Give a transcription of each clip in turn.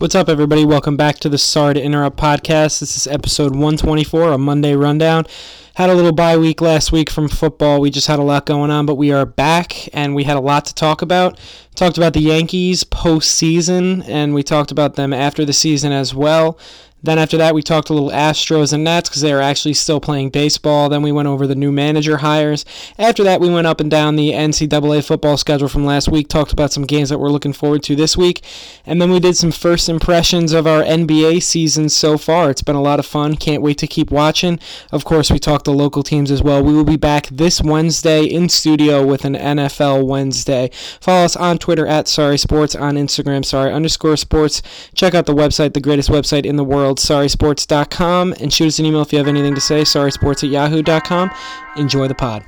What's up, everybody? Welcome back to the Sorry to Interrupt podcast. This is episode 124, a Monday rundown. Had a little bye week last week from football. We just had a lot going on, but we are back and we had a lot to talk about. Talked about the Yankees postseason, and we talked about them after the season as well. Then after that, we talked a little Astros and Nats because they are actually still playing baseball. Then we went over the new manager hires. After that, we went up and down the NCAA football schedule from last week, talked about some games that we're looking forward to this week, and then we did some first impressions of our NBA season so far. It's been a lot of fun. Can't wait to keep watching. Of course, we talked the local teams as well. We will be back this Wednesday in studio with an NFL Wednesday. Follow us on Twitter at Sorry Sports, on Instagram, Sorry underscore Sports. Check out the website, the greatest website in the world world, sorrysports.com, and shoot us an email if you have anything to say, sorrysports at yahoo.com. Enjoy the pod.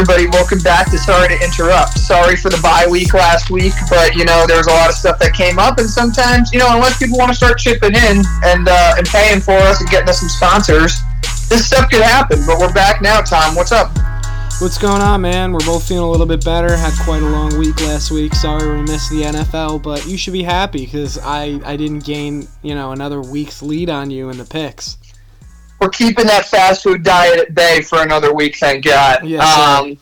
Everybody. Welcome back to Sorry to Interrupt. Sorry for the bye week last week, but you know there was a lot of stuff that came up, and sometimes you know unless people want to start chipping in and uh, and paying for us and getting us some sponsors, this stuff could happen. But we're back now, Tom. What's up? What's going on, man? We're both feeling a little bit better. Had quite a long week last week. Sorry we missed the NFL, but you should be happy because I I didn't gain you know another week's lead on you in the picks we're keeping that fast food diet at bay for another week, thank God. Yes, um,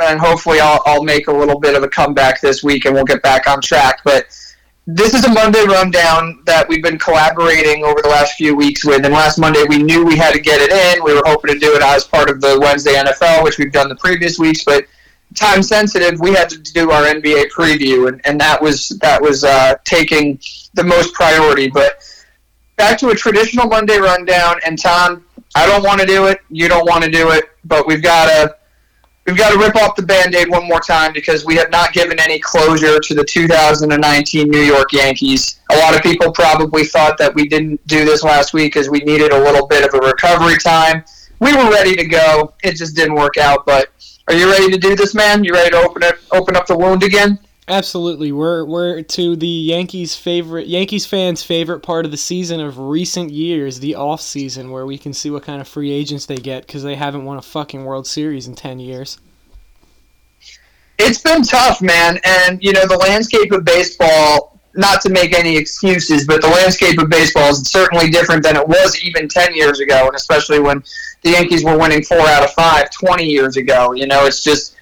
and hopefully, I'll, I'll make a little bit of a comeback this week, and we'll get back on track. But this is a Monday rundown that we've been collaborating over the last few weeks with. And last Monday, we knew we had to get it in. We were hoping to do it as part of the Wednesday NFL, which we've done the previous weeks, but time sensitive, we had to do our NBA preview, and, and that was that was uh, taking the most priority. But back to a traditional Monday rundown. And Tom, I don't want to do it. You don't want to do it, but we've got to we've got to rip off the band-aid one more time because we have not given any closure to the 2019 New York Yankees. A lot of people probably thought that we didn't do this last week because we needed a little bit of a recovery time. We were ready to go. It just didn't work out. But are you ready to do this, man? You ready to open it, open up the wound again? Absolutely. We're we're to the Yankees favorite Yankees fans favorite part of the season of recent years, the off season where we can see what kind of free agents they get cuz they haven't won a fucking World Series in 10 years. It's been tough, man, and you know, the landscape of baseball, not to make any excuses, but the landscape of baseball is certainly different than it was even 10 years ago, and especially when the Yankees were winning 4 out of 5 20 years ago. You know, it's just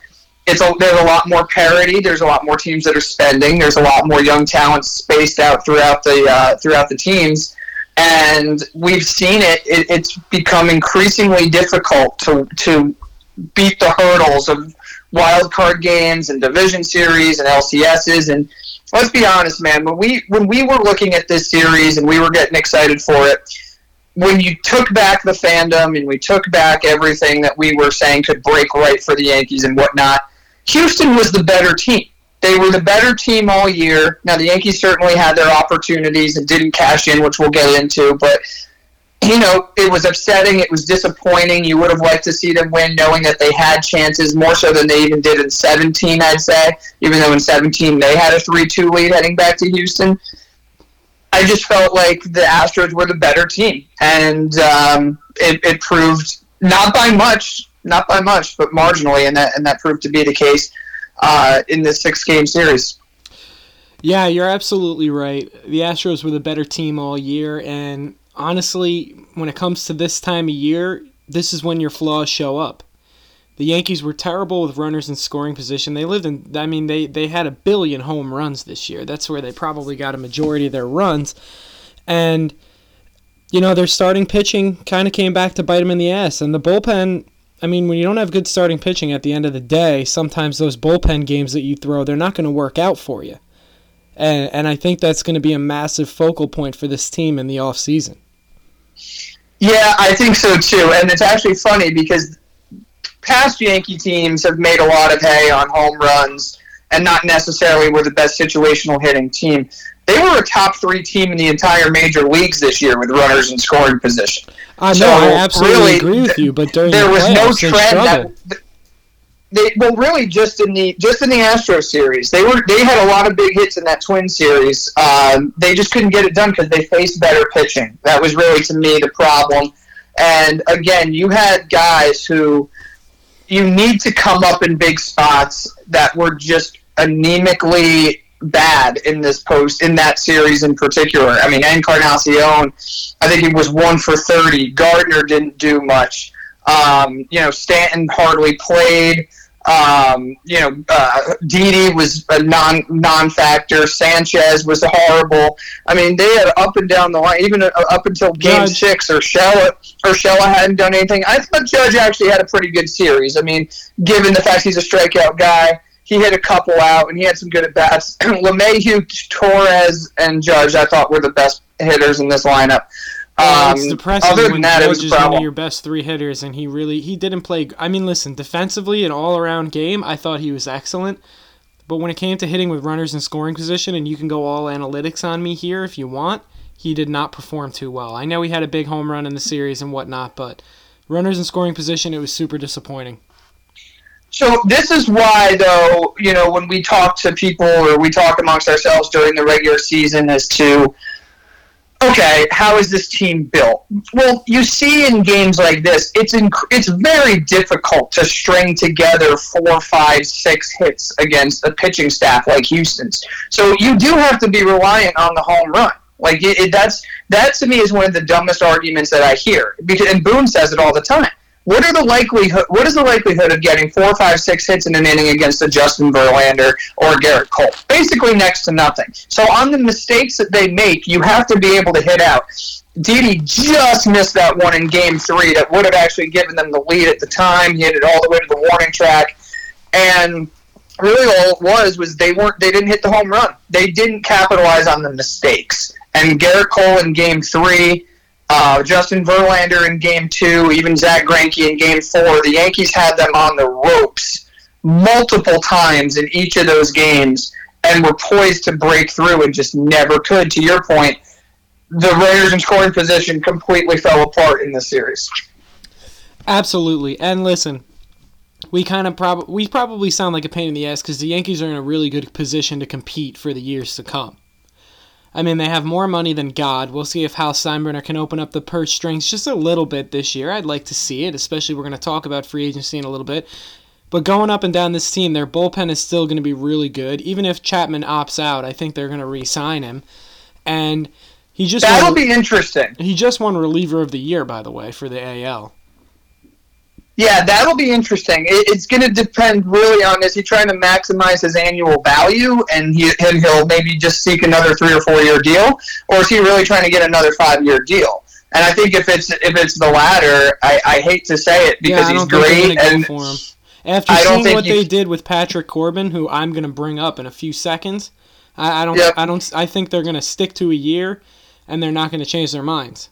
it's a, there's a lot more parity. There's a lot more teams that are spending. There's a lot more young talent spaced out throughout the uh, throughout the teams, and we've seen it, it. It's become increasingly difficult to to beat the hurdles of wild card games and division series and LCSs. And let's be honest, man. When we when we were looking at this series and we were getting excited for it, when you took back the fandom and we took back everything that we were saying could break right for the Yankees and whatnot Houston was the better team. They were the better team all year. Now, the Yankees certainly had their opportunities and didn't cash in, which we'll get into, but you know, it was upsetting. It was disappointing. You would have liked to see them win, knowing that they had chances more so than they even did in 17, I'd say, even though in 17 they had a 3 2 lead heading back to Houston. I just felt like the Astros were the better team. And um, it, it proved, not by much, not by much, but marginally, and that and that proved to be the case uh, in this six game series. Yeah, you're absolutely right. The Astros were the better team all year, and honestly, when it comes to this time of year, this is when your flaws show up. The Yankees were terrible with runners in scoring position. They lived in I mean they they had a billion home runs this year. That's where they probably got a majority of their runs. And you know, their starting pitching kind of came back to bite them in the ass and the bullpen I mean, when you don't have good starting pitching at the end of the day, sometimes those bullpen games that you throw, they're not going to work out for you. And, and I think that's going to be a massive focal point for this team in the offseason. Yeah, I think so too. And it's actually funny because past Yankee teams have made a lot of hay on home runs and not necessarily were the best situational hitting team. They were a top three team in the entire major leagues this year with runners in scoring position. I know, so I absolutely really, agree with you, but during there the was no trend that they well really just in the just in the Astro series they were they had a lot of big hits in that Twin series. Um, they just couldn't get it done because they faced better pitching. That was really to me the problem. And again, you had guys who you need to come up in big spots that were just anemically bad in this post in that series in particular. I mean, Encarnacion, I think he was one for thirty. Gardner didn't do much. Um, you know, Stanton hardly played. Um, you know, uh, Didi was a non non factor. Sanchez was horrible. I mean, they had up and down the line, even uh, up until Game Judge. Six. Urshela Urshela hadn't done anything. I thought Judge actually had a pretty good series. I mean, given the fact he's a strikeout guy, he hit a couple out and he had some good at bats. LeMahieu, Torres, and Judge, I thought were the best hitters in this lineup. Um, it's depressing other when that, Judge is one of your best three hitters, and he really he didn't play. I mean, listen, defensively, an all around game, I thought he was excellent. But when it came to hitting with runners in scoring position, and you can go all analytics on me here if you want, he did not perform too well. I know he had a big home run in the series and whatnot, but runners in scoring position, it was super disappointing. So this is why, though, you know, when we talk to people or we talk amongst ourselves during the regular season as to okay, how is this team built? Well, you see in games like this, it's inc- it's very difficult to string together four, five, six hits against a pitching staff like Houston's. So you do have to be reliant on the home run. Like it, it, that's that to me is one of the dumbest arguments that I hear. Because and Boone says it all the time what are the likelihood? What is the likelihood of getting four, five, six hits in an inning against a Justin Verlander or Gerrit Cole? Basically, next to nothing. So on the mistakes that they make, you have to be able to hit out. Didi just missed that one in Game Three that would have actually given them the lead at the time. He hit it all the way to the warning track, and really all it was was they weren't they didn't hit the home run. They didn't capitalize on the mistakes. And Gerrit Cole in Game Three uh, Justin Verlander in game two, even Zach Greinke in game four. The Yankees had them on the ropes multiple times in each of those games and were poised to break through and just never could. To your point, the Raiders in scoring position completely fell apart in this series. Absolutely. And listen, we kind of probably we probably sound like a pain in the ass because the Yankees are in a really good position to compete for the years to come. I mean, they have more money than God. We'll see if Hal Steinbrenner can open up the purse strings just a little bit this year. I'd like to see it, especially we're going to talk about free agency in a little bit. But going up and down this team, their bullpen is still going to be really good. Even if Chapman opts out, I think they're going to re-sign him. And he just that'll won, be interesting. He just won reliever of the year, by the way, for the AL. Yeah, that'll be interesting. It, it's going to depend really on is he trying to maximize his annual value and he and he'll maybe just seek another three or four year deal, or is he really trying to get another five year deal? And I think if it's if it's the latter, I, I hate to say it because yeah, he's great and. After I seeing what they did with Patrick Corbin, who I'm going to bring up in a few seconds, I, I don't, yep. I don't, I think they're going to stick to a year, and they're not going to change their minds.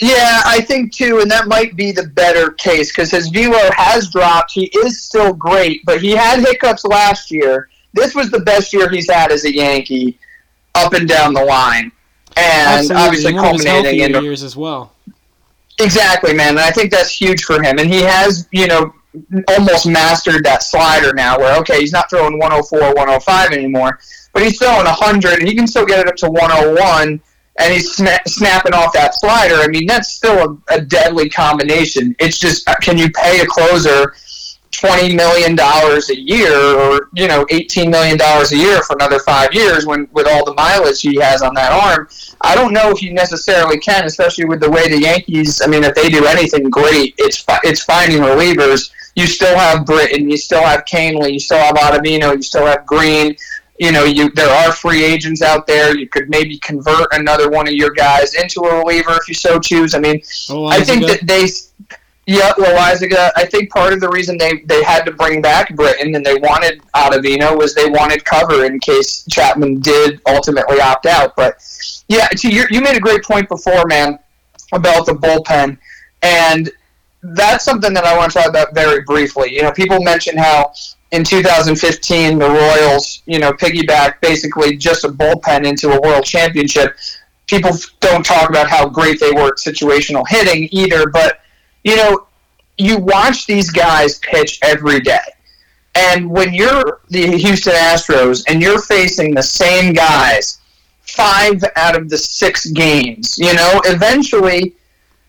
Yeah, I think too, and that might be the better case because his velo has dropped. He is still great, but he had hiccups last year. This was the best year he's had as a Yankee, up and down the line, and Absolutely. obviously culminating in years as well. Exactly, man, and I think that's huge for him. And he has, you know, almost mastered that slider now, where okay, he's not throwing 104, 105 anymore, but he's throwing 100, and he can still get it up to 101 and he's sna- snapping off that slider. I mean, that's still a, a, deadly combination. It's just uh, can you pay a closer twenty million dollars a year, or you know, eighteen million dollars a year for another five years when with all the mileage he has on that arm? I don't know if you necessarily can, especially with the way the Yankees. I mean, if they do anything great, it's it's finding relievers. You still have Britton, you still have Kahnle, you still have Ottavino, you still have Greene you know, you there are free agents out there. You could maybe convert another one of your guys into a reliever if you so choose. I mean, oh, I think that they, yeah, Loaisiga, I think part of the reason they, they had to bring back Britton and they wanted Ottavino was they wanted cover in case Chapman did ultimately opt out. But yeah, to your, you made a great point before, man, about the bullpen, and that's something that I want to talk about very briefly. You know, people mention how in 2015 the Royals, you know, piggyback basically just a bullpen into a world championship. People don't talk about how great they were at situational hitting either, but you know, you watch these guys pitch every day. And when you're the Houston Astros and you're facing the same guys five out of the six games, you know, eventually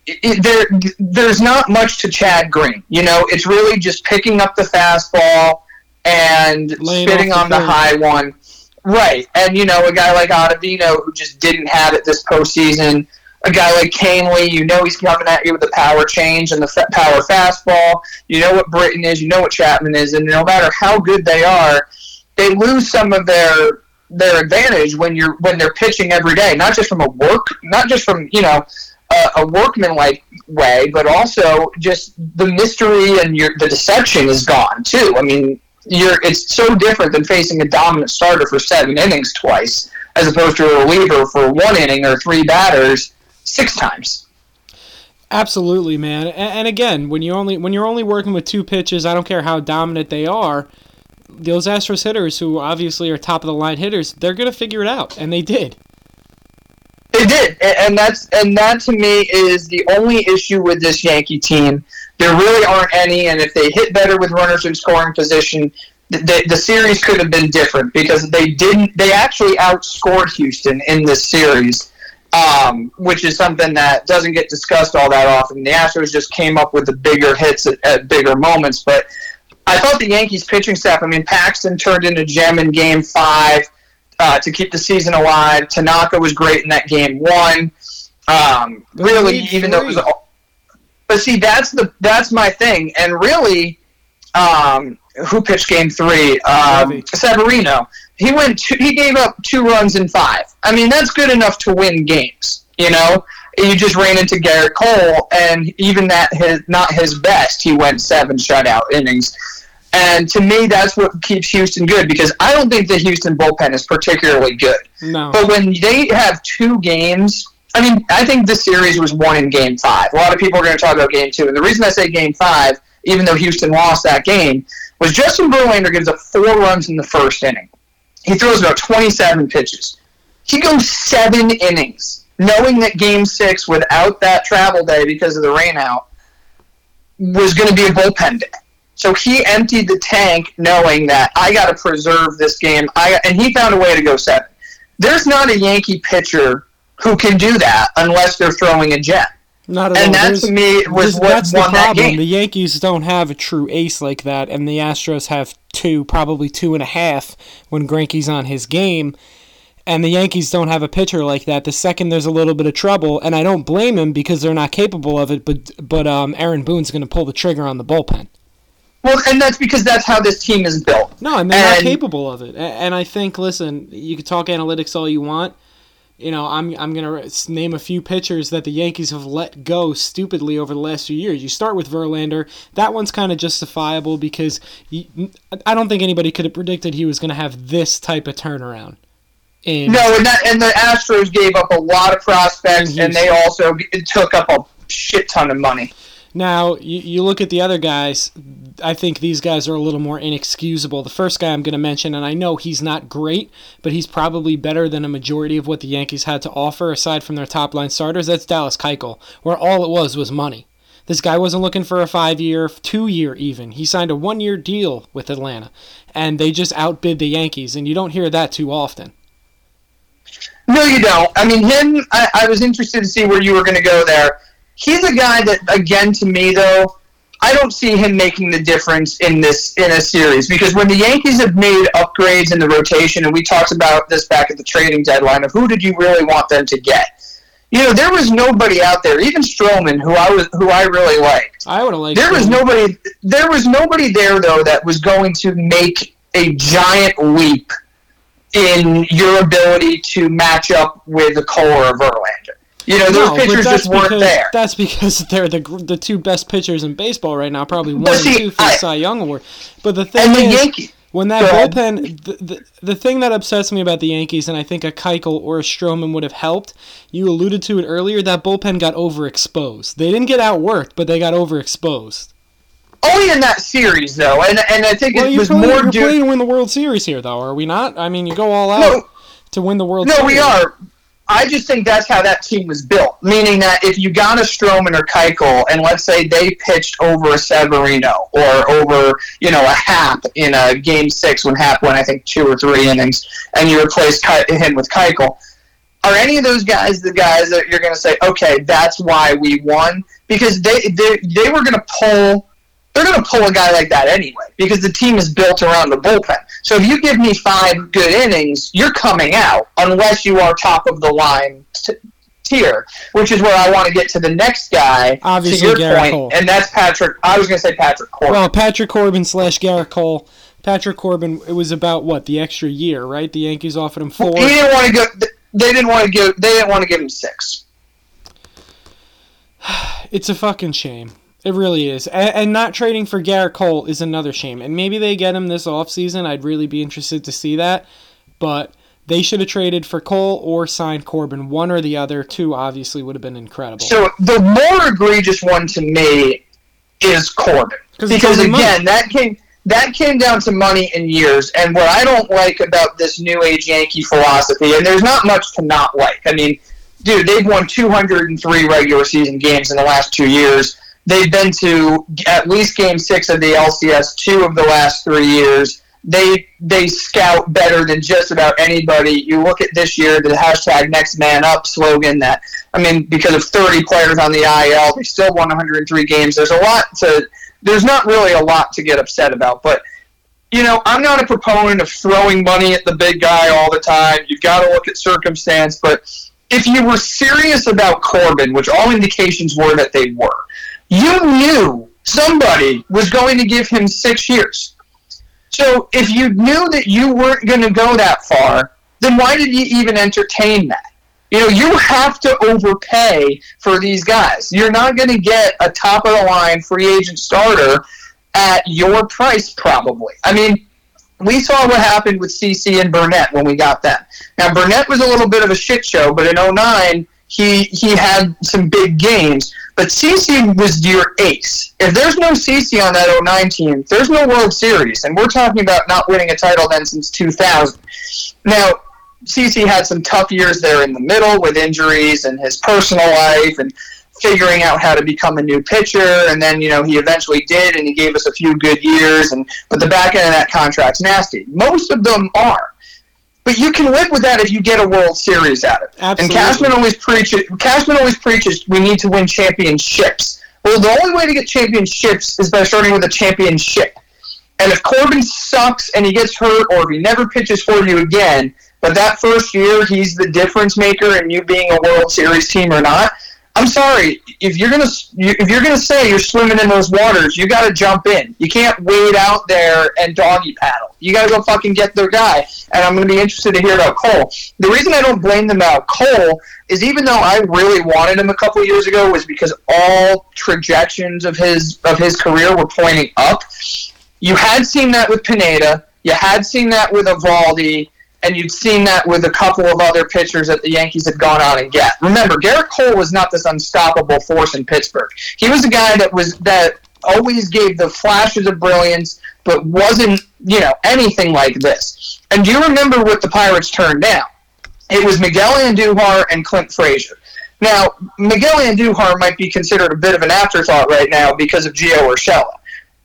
it, there there's not much to Chad Green. You know, it's really just picking up the fastball and Laying spitting on the high one. Right. And you know, a guy like Ottavino who just didn't have it this postseason. A guy like Kahnle, you know he's coming at you with the power change and the fa- power fastball. You know what Britton is, you know what Chapman is, and no matter how good they are, they lose some of their their advantage when you're when they're pitching every day. Not just from a work, not just from you know a, a workman-like way, but also just the mystery and your the deception is gone too. I mean, you're it's so different than facing a dominant starter for seven innings twice, as opposed to a reliever for one inning or three batters six times. Absolutely, man. And, and again, when you only when you're only working with two pitches, I don't care how dominant they are. Those Astros hitters, who obviously are top of the line hitters, they're gonna figure it out, and they did. They did, and that's and that to me is the only issue with this Yankee team. There really aren't any, and if they hit better with runners in scoring position, the, the, series could have been different because they didn't. They actually outscored Houston in this series, um, which is something that doesn't get discussed all that often. The Astros just came up with the bigger hits at, at bigger moments, but I thought the Yankees pitching staff. I mean, Paxton turned into gem in Game Five uh, to keep the season alive. Tanaka was great in that game one. Um, really, even though it was, three. But see, that's the that's my thing, and really, um, who pitched Game Three? Um. Severino. He went. Two, he gave up two runs in five. I mean, that's good enough to win games. You know, you just ran into Gerrit Cole, and even that his not his best, he went seven shutout innings. And to me, that's what keeps Houston good because I don't think the Houston bullpen is particularly good. No. But when they have two games, I mean, I think this series was won in game five. A lot of people are going to talk about game two. And the reason I say game five, even though Houston lost that game, was Justin Verlander gives up four runs in the first inning. He throws about 27 pitches. He goes seven innings, knowing that game six, without that travel day because of the rainout, was going to be a bullpen day. So he emptied the tank knowing that I got to preserve this game. I and he found a way to go seven. There's not a Yankee pitcher who can do that unless they're throwing a jet. Not at all. And all. that There's- to me was what that's the won that problem. game. The Yankees don't have a true ace like that, and the Astros have two, probably two and a half when Greinke's on his game. And the Yankees don't have a pitcher like that. The second there's a little bit of trouble, and I don't blame him because they're not capable of it. But but um, Aaron Boone's going to pull the trigger on the bullpen. Well, and that's because that's how this team is built. No, and they're not capable of it. And I think, listen, you can talk analytics all you want. You know, I'm I'm gonna name a few pitchers that the Yankees have let go stupidly over the last few years. You start with Verlander. That one's kind of justifiable because you, I don't think anybody could have predicted he was going to have this type of turnaround. In No, and that and the Astros gave up a lot of prospects, In and they also took up a shit ton of money. Now, you, you look at the other guys, I think these guys are a little more inexcusable. The first guy I'm going to mention, and I know he's not great, but he's probably better than a majority of what the Yankees had to offer aside from their top line starters. That's Dallas Keuchel, where all it was was money. This guy wasn't looking for a five year, two year even. He signed a one year deal with Atlanta, and they just outbid the Yankees, and you don't hear that too often. No, you don't. I mean, him. I, I was interested to see where you were going to go there. He's a guy that, again, to me though, I don't see him making the difference in this in a series because when the Yankees have made upgrades in the rotation, and we talked about this back at the trading deadline of who did you really want them to get. You know, there was nobody out there, even Stroman, who I was, who I really liked. I would have liked There was nobody. There was nobody there though that was going to make a giant leap in your ability to match up with the Cole or Verlander. You know, those No, pitchers just weren't because, there. That's because they're the the two best pitchers in baseball right now, probably one and two for the Cy Young award. But the thing And the is, Yankees. when that bullpen, the, the the thing that upsets me about the Yankees, and I think a Keuchel or a Stroman would have helped. You alluded to it earlier. That bullpen got overexposed. They didn't get outworked, but they got overexposed. Oh, Only in that series, though, and and I think Well, it was playing, more you're due. playing to win the World Series here, though, are we not? I mean, you go all out No. to win the World Series. No, Series. we are. I just think that's how that team was built. Meaning that if you got a Stroman or Keuchel, and let's say they pitched over a Severino or over, you know, a Hap in a game six when Hap went, I think, two or three innings, and you replace Ke- him with Keuchel, are any of those guys the guys that you're going to say, okay, that's why we won? Because they they, they were going to pull. They're going to pull a guy like that anyway because the team is built around the bullpen. So if you give me five good innings, you're coming out unless you are top of the line t- tier, which is where I want to get to the next guy. Obviously, to your Gerrit point, Cole. and that's Patrick. I was going to say Patrick Corbin. Well, Patrick Corbin slash Gerrit Cole. Patrick Corbin, it was about what the extra year, right? The Yankees offered him four. he didn't want to go. They didn't want to give. They didn't want to give him six. It's a fucking shame. It really is. And, and not trading for Gerrit Cole is another shame. And maybe they get him this offseason. I'd really be interested to see that. But they should have traded for Cole or signed Corbin. One or the other. Two obviously would have been incredible. So the more egregious one to me is Corbin 'Cause because only money. again that came that came down to money and years. And what I don't like about this new age Yankee philosophy, and there's not much to not like. I mean, dude, they've won 203 regular season games in the last two years. They've been to at least Game Six of the LCS two of the last three years. They they scout better than just about anybody. You look at this year, the hashtag Next Man Up slogan. That I mean, because of 30 players on the IL, they still won 103 games. There's a lot to. There's not really a lot to get upset about, but you know, I'm not a proponent of throwing money at the big guy all the time. You've got to look at circumstance, but if you were serious about Corbin, which all indications were that they were, you knew somebody was going to give him six years. So if you knew that you weren't going to go that far, then why did you even entertain that? You know, you have to overpay for these guys. You're not going to get a top of the line free agent starter at your price, probably. I mean, we saw what happened with CC and Burnett when we got them. Now Burnett was a little bit of a shit show, but in 09, he he had some big games. But CC was your ace. If there's no CC on that 09 team, there's no World Series, and we're talking about not winning a title then since 2000. Now. CC had some tough years there in the middle with injuries and his personal life and figuring out how to become a new pitcher and then you know he eventually did and he gave us a few good years and but the back end of that contract's nasty most of them are but you can live with that if you get a world series out of it Absolutely. and cashman always preaches cashman always preaches we need to win championships. Well the only way to get championships is by starting with a championship. And if Corbin sucks and he gets hurt, or if he never pitches for you again, but that first year he's the difference maker in you being a World Series team or not, I'm sorry. If you're gonna if you're gonna say you're swimming in those waters, you got to jump in. You can't wade out there and doggy paddle. You got to go fucking get their guy. And I'm gonna be interested to hear about Cole. The reason I don't blame them about Cole is even though I really wanted him a couple years ago was because all trajections of his of his career were pointing up. You had seen that with Pineda. You had seen that with Eovaldi and you'd seen that with a couple of other pitchers that the Yankees had gone on and get. Remember, Gerrit Cole was not this unstoppable force in Pittsburgh. He was a guy that was that always gave the flashes of brilliance, but wasn't you know anything like this. And do you remember what the Pirates turned down? It was Miguel Andujar and Clint Frazier. Now, Miguel Andujar might be considered a bit of an afterthought right now because of Gio Urshela.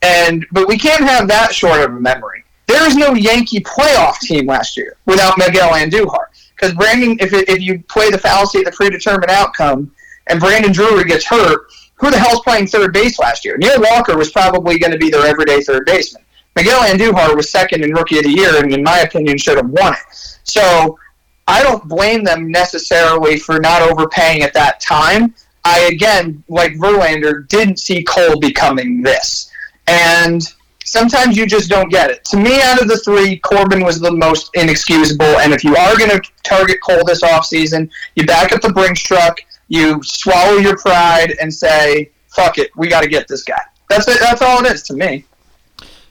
And but we can't have that short of a memory. There is no Yankee playoff team last year without Miguel Andujar. Because Brandon, if, it, if you play the fallacy of the predetermined outcome, and Brandon Drury gets hurt, who the hell's playing third base last year? Neil Walker was probably going to be their everyday third baseman. Miguel Andujar was second in Rookie of the Year, and in my opinion, should have won it. So I don't blame them necessarily for not overpaying at that time. I again, like Verlander, didn't see Cole becoming this, and sometimes you just don't get it. To me, out of the three, Corbin was the most inexcusable. And if you are going to target Cole this offseason, you back up the Brinks truck, you swallow your pride, and say, "Fuck it, we got to get this guy." That's it. That's all it is to me.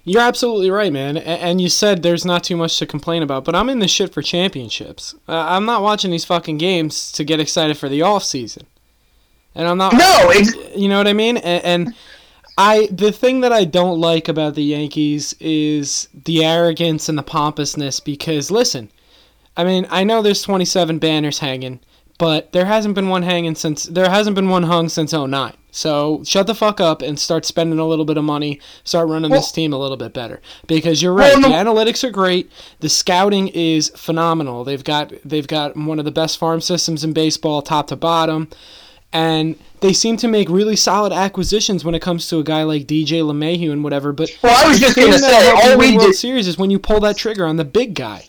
You're absolutely right, man. And you said there's not too much to complain about, but I'm in the shit for championships. Uh, I'm not watching these fucking games to get excited for the off season. And I'm not. No, it's, You know what I mean? And, and I the thing that I don't like about the Yankees is the arrogance and the pompousness because listen, I mean, I know there's 27 banners hanging, but there hasn't been one hanging since there hasn't been one hung since 09. So shut the fuck up and start spending a little bit of money. Start running well, this team a little bit better because you're right. Well. The analytics are great. The scouting is phenomenal. They've got they've got one of the best farm systems in baseball, top to bottom, and they seem to make really solid acquisitions when it comes to a guy like DJ LeMahieu and whatever. But well, I was just going to say, all we World did Series is when you pull that trigger on the big guy.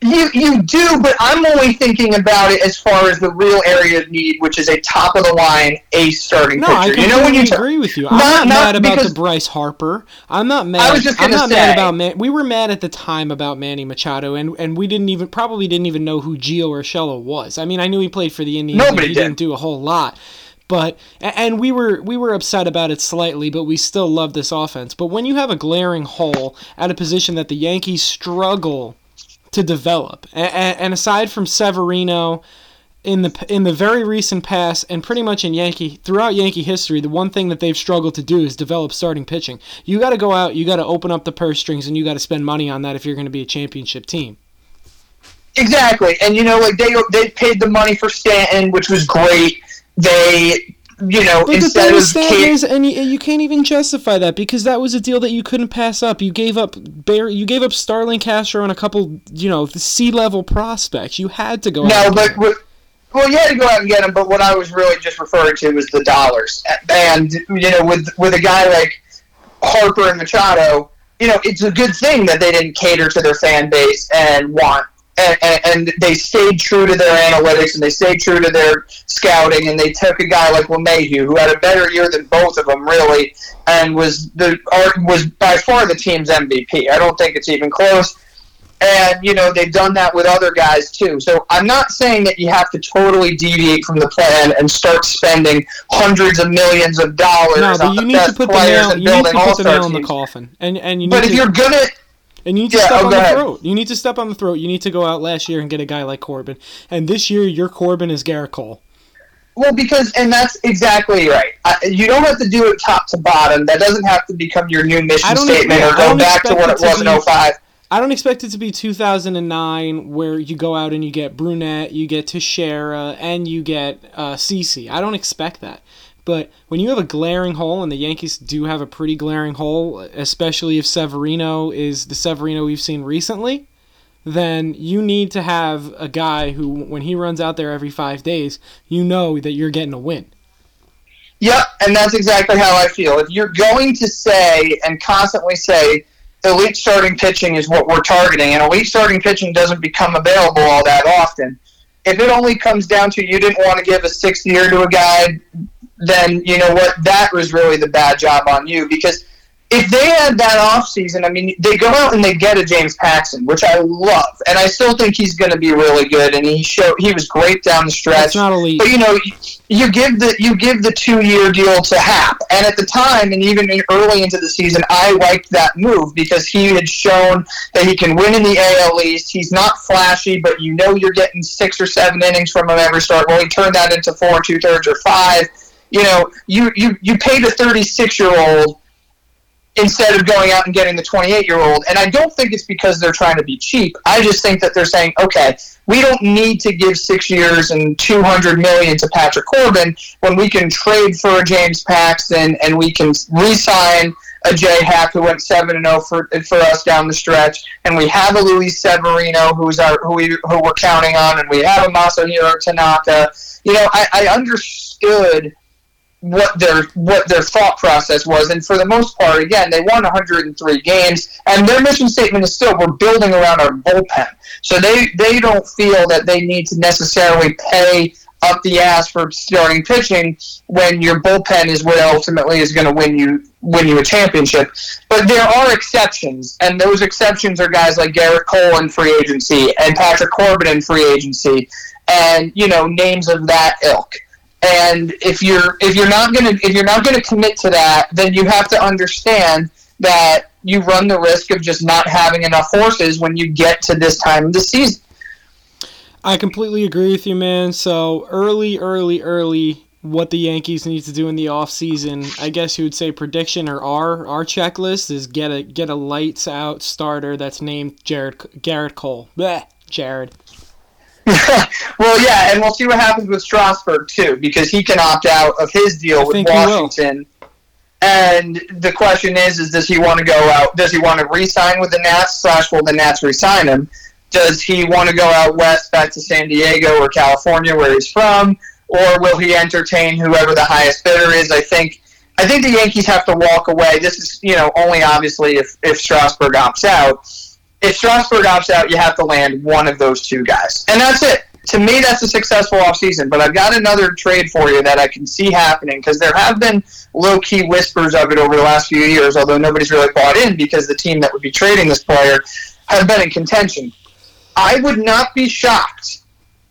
You you do, but I'm only thinking about it as far as the real area of need, which is a top of the line ace starting no, pitcher. I you know when you agree with you. I'm not, not mad about the Bryce Harper. I'm not mad. I was just gonna I'm not say, mad about Man- we were mad at the time about Manny Machado, and and we didn't even probably didn't even know who Gio Urshela was. I mean, I knew he played for the Indians. Nobody he did. didn't do a whole lot but and we were we were upset about it slightly, but we still love this offense. But when you have a glaring hole at a position that the Yankees struggle to develop. And, aside from Severino, in the in the very recent past, and pretty much in Yankee throughout Yankee history, the one thing that they've struggled to do is develop starting pitching. You got to go out, you got to open up the purse strings, and you got to spend money on that if you're going to be a championship team. Exactly, and you know, like they they paid the money for Stanton, which was great. They you know, but instead the thing of is, and you, you, can't even justify that because that was a deal that you couldn't pass up. You gave up Bear, you gave up Starlin Castro and a couple, you know, the sea level prospects. You had to go. No, but well, you had to go out and get them. But what I was really just referring to was the dollars, and you know, with with a guy like Harper and Machado, you know, it's a good thing that they didn't cater to their fan base and want and, and, they stayed true to their analytics and they stayed true to their scouting and they took a guy like LeMahieu who had a better year than both of them really and was the was by far the team's MVP. I don't think it's even close. And you know they've done that with other guys too. So I'm not saying that you have to totally deviate from the plan and start spending hundreds of millions of dollars no, but on you the need best to put players the nail, and building put the nail in the coffin. And and you but if you're gonna and you need to yeah, step oh, on the ahead. throat. You need to step on the throat. You need to go out last year and get a guy like Corbin. And this year, your Corbin is Gerrit Cole. Well, because and that's exactly right. you don't have to do it top to bottom. That doesn't have to become your new mission statement or go back to what it, was in 05. I don't expect it to be 2009 where you go out and you get Burnett, you get Teixeira, and you get uh, CC. I don't expect that. But when you have a glaring hole, and the Yankees do have a pretty glaring hole, especially if Severino is the Severino we've seen recently, then you need to have a guy who, when he runs out there every five days, you know that you're getting a win. Yep, and that's exactly how I feel. If you're going to say and constantly say elite starting pitching is what we're targeting, and elite starting pitching doesn't become available all that often, if it only comes down to you didn't want to give a sixth year to a guy then you know what? That was really the bad job on you because if they had that off season, I mean, they go out and they get a James Paxton, which I love, and I still think he's going to be really good. And he showed he was great down the stretch. It's not elite, but you know, you, give the you give the two year deal to Happ, and at the time, and even in early into the season, I liked that move because he had shown that he can win in the AL East. He's not flashy, but you know you're getting six or seven innings from him every start. Well, he turned that into four two thirds or five you know, you, you, you paid a 36 year old instead of going out and getting the 28 year old. And I don't think it's because they're trying to be cheap. I just think that they're saying, okay, we don't need to give six years and 200 million to Patrick Corbin when we can trade for a James Paxton and we can re-sign a Jay Happ who went seven and zero oh for for us down the stretch, and we have a Luis Severino who's our who we who we're counting on, and we have a Masahiro Tanaka. You know, I, I understood what their what their thought process was and for the most part again they won 103 games and their mission statement is still we're building around our bullpen. So they they don't feel that they need to necessarily pay up the ass for starting pitching when your bullpen is what ultimately is going to win you win you a championship. But there are exceptions and those exceptions are guys like Gerrit Cole in free agency and Patrick Corbin in free agency and you know names of that ilk and if you're if you're not gonna if you're not gonna commit to that, then you have to understand that you run the risk of just not having enough horses when you get to this time of the season. I completely agree with you, man. So early, early, early what the Yankees need to do in the off season, I guess you would say prediction or our our checklist is get a get a lights out starter that's named Jared Gerrit Cole. Bleh, Jared. well, yeah, and we'll see what happens with Strasburg too, because he can opt out of his deal I with. Washington. And the question is, is does he want to go out? Does he want to re-sign with the Nats? Slash, will the Nats re-sign him? Does he want to go out west, back to San Diego or California, where he's from, or will he entertain whoever the highest bidder is? I think, I think the Yankees have to walk away. This is, you know, only obviously if if Strasburg opts out. If Strasburg opts out, you have to land one of those two guys, and that's it to me, that's a successful offseason. But I've got another trade for you that I can see happening because there have been low key whispers of it over the last few years, although nobody's really bought in because the team that would be trading this player have been in contention. I would not be shocked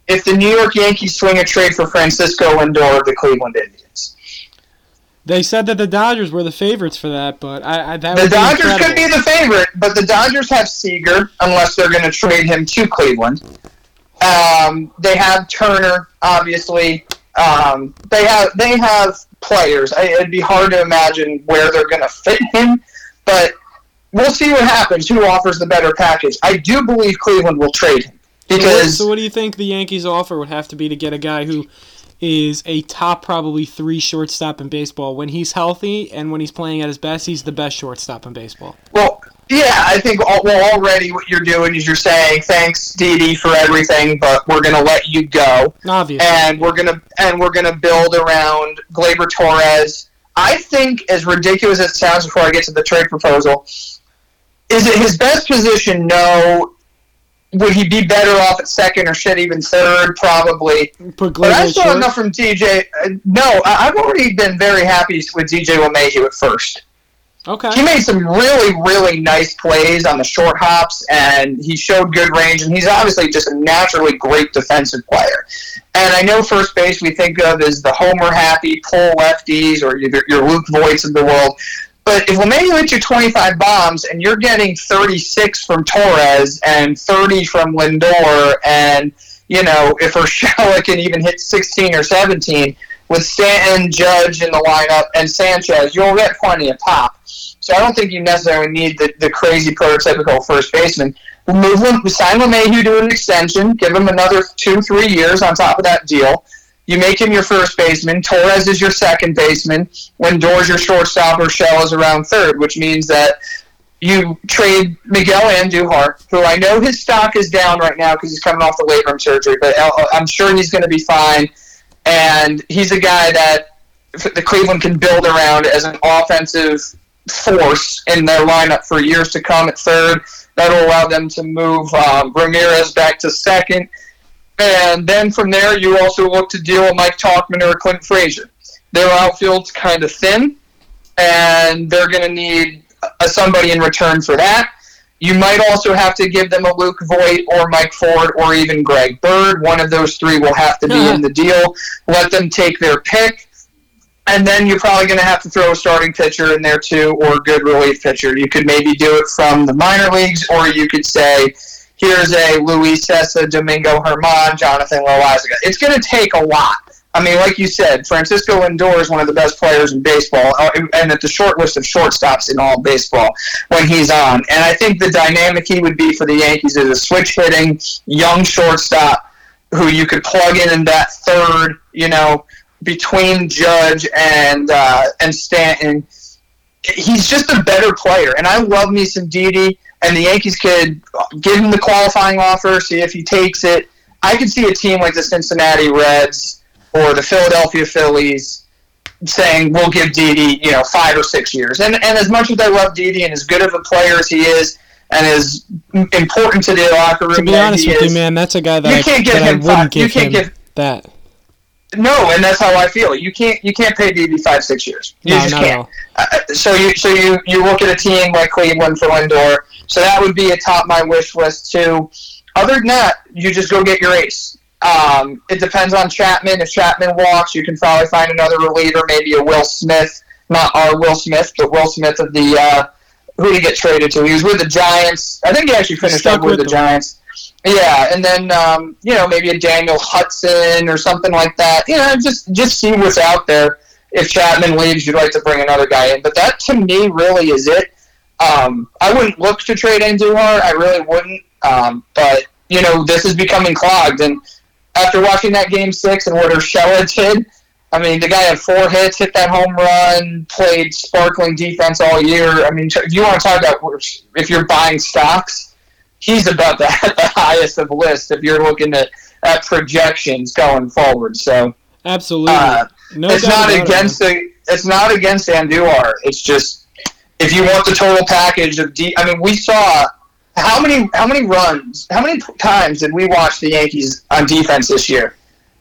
if the New York Yankees swing a trade for Francisco Lindor of the Cleveland Indians. They said that the Dodgers were the favorites for that, but I, I that The would Dodgers be could be the favorite, but the Dodgers have Seager unless they're going to trade him to Cleveland. Um, they have Turner, obviously. Um, they have they have players. I, it'd be hard to imagine where they're going to fit him, but we'll see what happens. Who offers the better package? I do believe Cleveland will trade him because so what do you think the Yankees offer would have to be to get a guy who is a top probably three shortstop in baseball when he's healthy and when he's playing at his best he's the best shortstop in baseball Well, yeah, I think well already what you're doing is you're saying thanks, Didi, for everything, but we're going to let you go. obviously and we're gonna and we're gonna build around Gleyber Torres. I think, as ridiculous as it sounds, before I get to the trade proposal, is it his best position? No. Would he be better off at second or shit even third? Probably. But I saw enough from DJ. Uh, no, I, I've already been very happy with DJ LeMahieu at first. okay He made some really, really nice plays on the short hops, and he showed good range. And he's obviously just a naturally great defensive player. And I know first base we think of as the homer happy pull lefties or your, your Luke Voits of the world. But if LeMahieu hits you 25 bombs and you're getting 36 from Torres and 30 from Lindor, and you know if Urshela can even hit 16 or 17 with Stanton, Judge in the lineup, and Sanchez, you'll get plenty of pop. So I don't think you necessarily need the, the crazy prototypical first baseman. Move him, sign LeMahieu to an extension, give him another two, three years on top of that deal. You make him your first baseman. Torres is your second baseman. Lindor's your shortstop. Urshela is around third, which means that you trade Miguel Andujar, who I know his stock is down right now because he's coming off the labrum surgery, but I'm sure he's going to be fine. And he's a guy that the Cleveland can build around as an offensive force in their lineup for years to come at third. That'll allow them to move um, Ramirez back to second. And then from there, you also look to deal with Mike Tauchman or Clint Frazier. Their outfield's kind of thin, and they're going to need a, somebody in return for that. You might also have to give them a Luke Voit or Mike Ford or even Greg Bird. One of those three will have to be in the deal. Let them take their pick. And then you're probably going to have to throw a starting pitcher in there too, or a good relief pitcher. You could maybe do it from the minor leagues, or you could say, here's a Luis Cessa, Domingo Germán, Jonathan Loaisiga. It's going to take a lot. I mean, like you said, Francisco Lindor is one of the best players in baseball, uh, and at the short list of shortstops in all baseball when he's on. And I think the dynamic he would be for the Yankees is a switch hitting young shortstop who you could plug in in that third, you know, between Judge and uh, and Stanton. He's just a better player, and I love me some Didi. And the Yankees could give him the qualifying offer, see if he takes it. I could see a team like the Cincinnati Reds or the Philadelphia Phillies saying we'll give Didi, you know, five or six years. And and as much as I love Didi and as good of a player as he is, and as important to the locker room to be honest with is, you man that's a guy that, you I, can't give that I him wouldn't five- you give can't him give- that No, and that's how I feel. You can't you can't pay Didi five six years. You no just can't. Uh, so you so you you look at a team like Cleveland for Lindor. So that would be atop my wish list too. Other than that, you just go get your ace. Um, it depends on Chapman. If Chapman walks, you can probably find another reliever, maybe a Will Smith, not our Will Smith, but Will Smith of the uh, who did he get traded to? He was with the Giants. I think he actually finished up with, with the. Giants. Yeah, and then um, you know maybe a Daniel Hudson or something like that. You know, just just see what's out there. If Chapman leaves, you'd like to bring another guy in, but that to me really is it. Um, I wouldn't look to trade Andujar. I really wouldn't. Um, but you know, this is becoming clogged, and after watching that game six and what Urshela did, I mean, the guy had four hits, hit that home run, played sparkling defense all year. I mean, if you want to talk about if you're buying stocks, he's about the, the highest of the list if you're looking at, at projections going forward. So absolutely, uh, no it's not against it, the it's not against Andujar. It's just if you want the total package of D. I mean, we saw how many how many runs, how many times did we watch the Yankees on defense this year?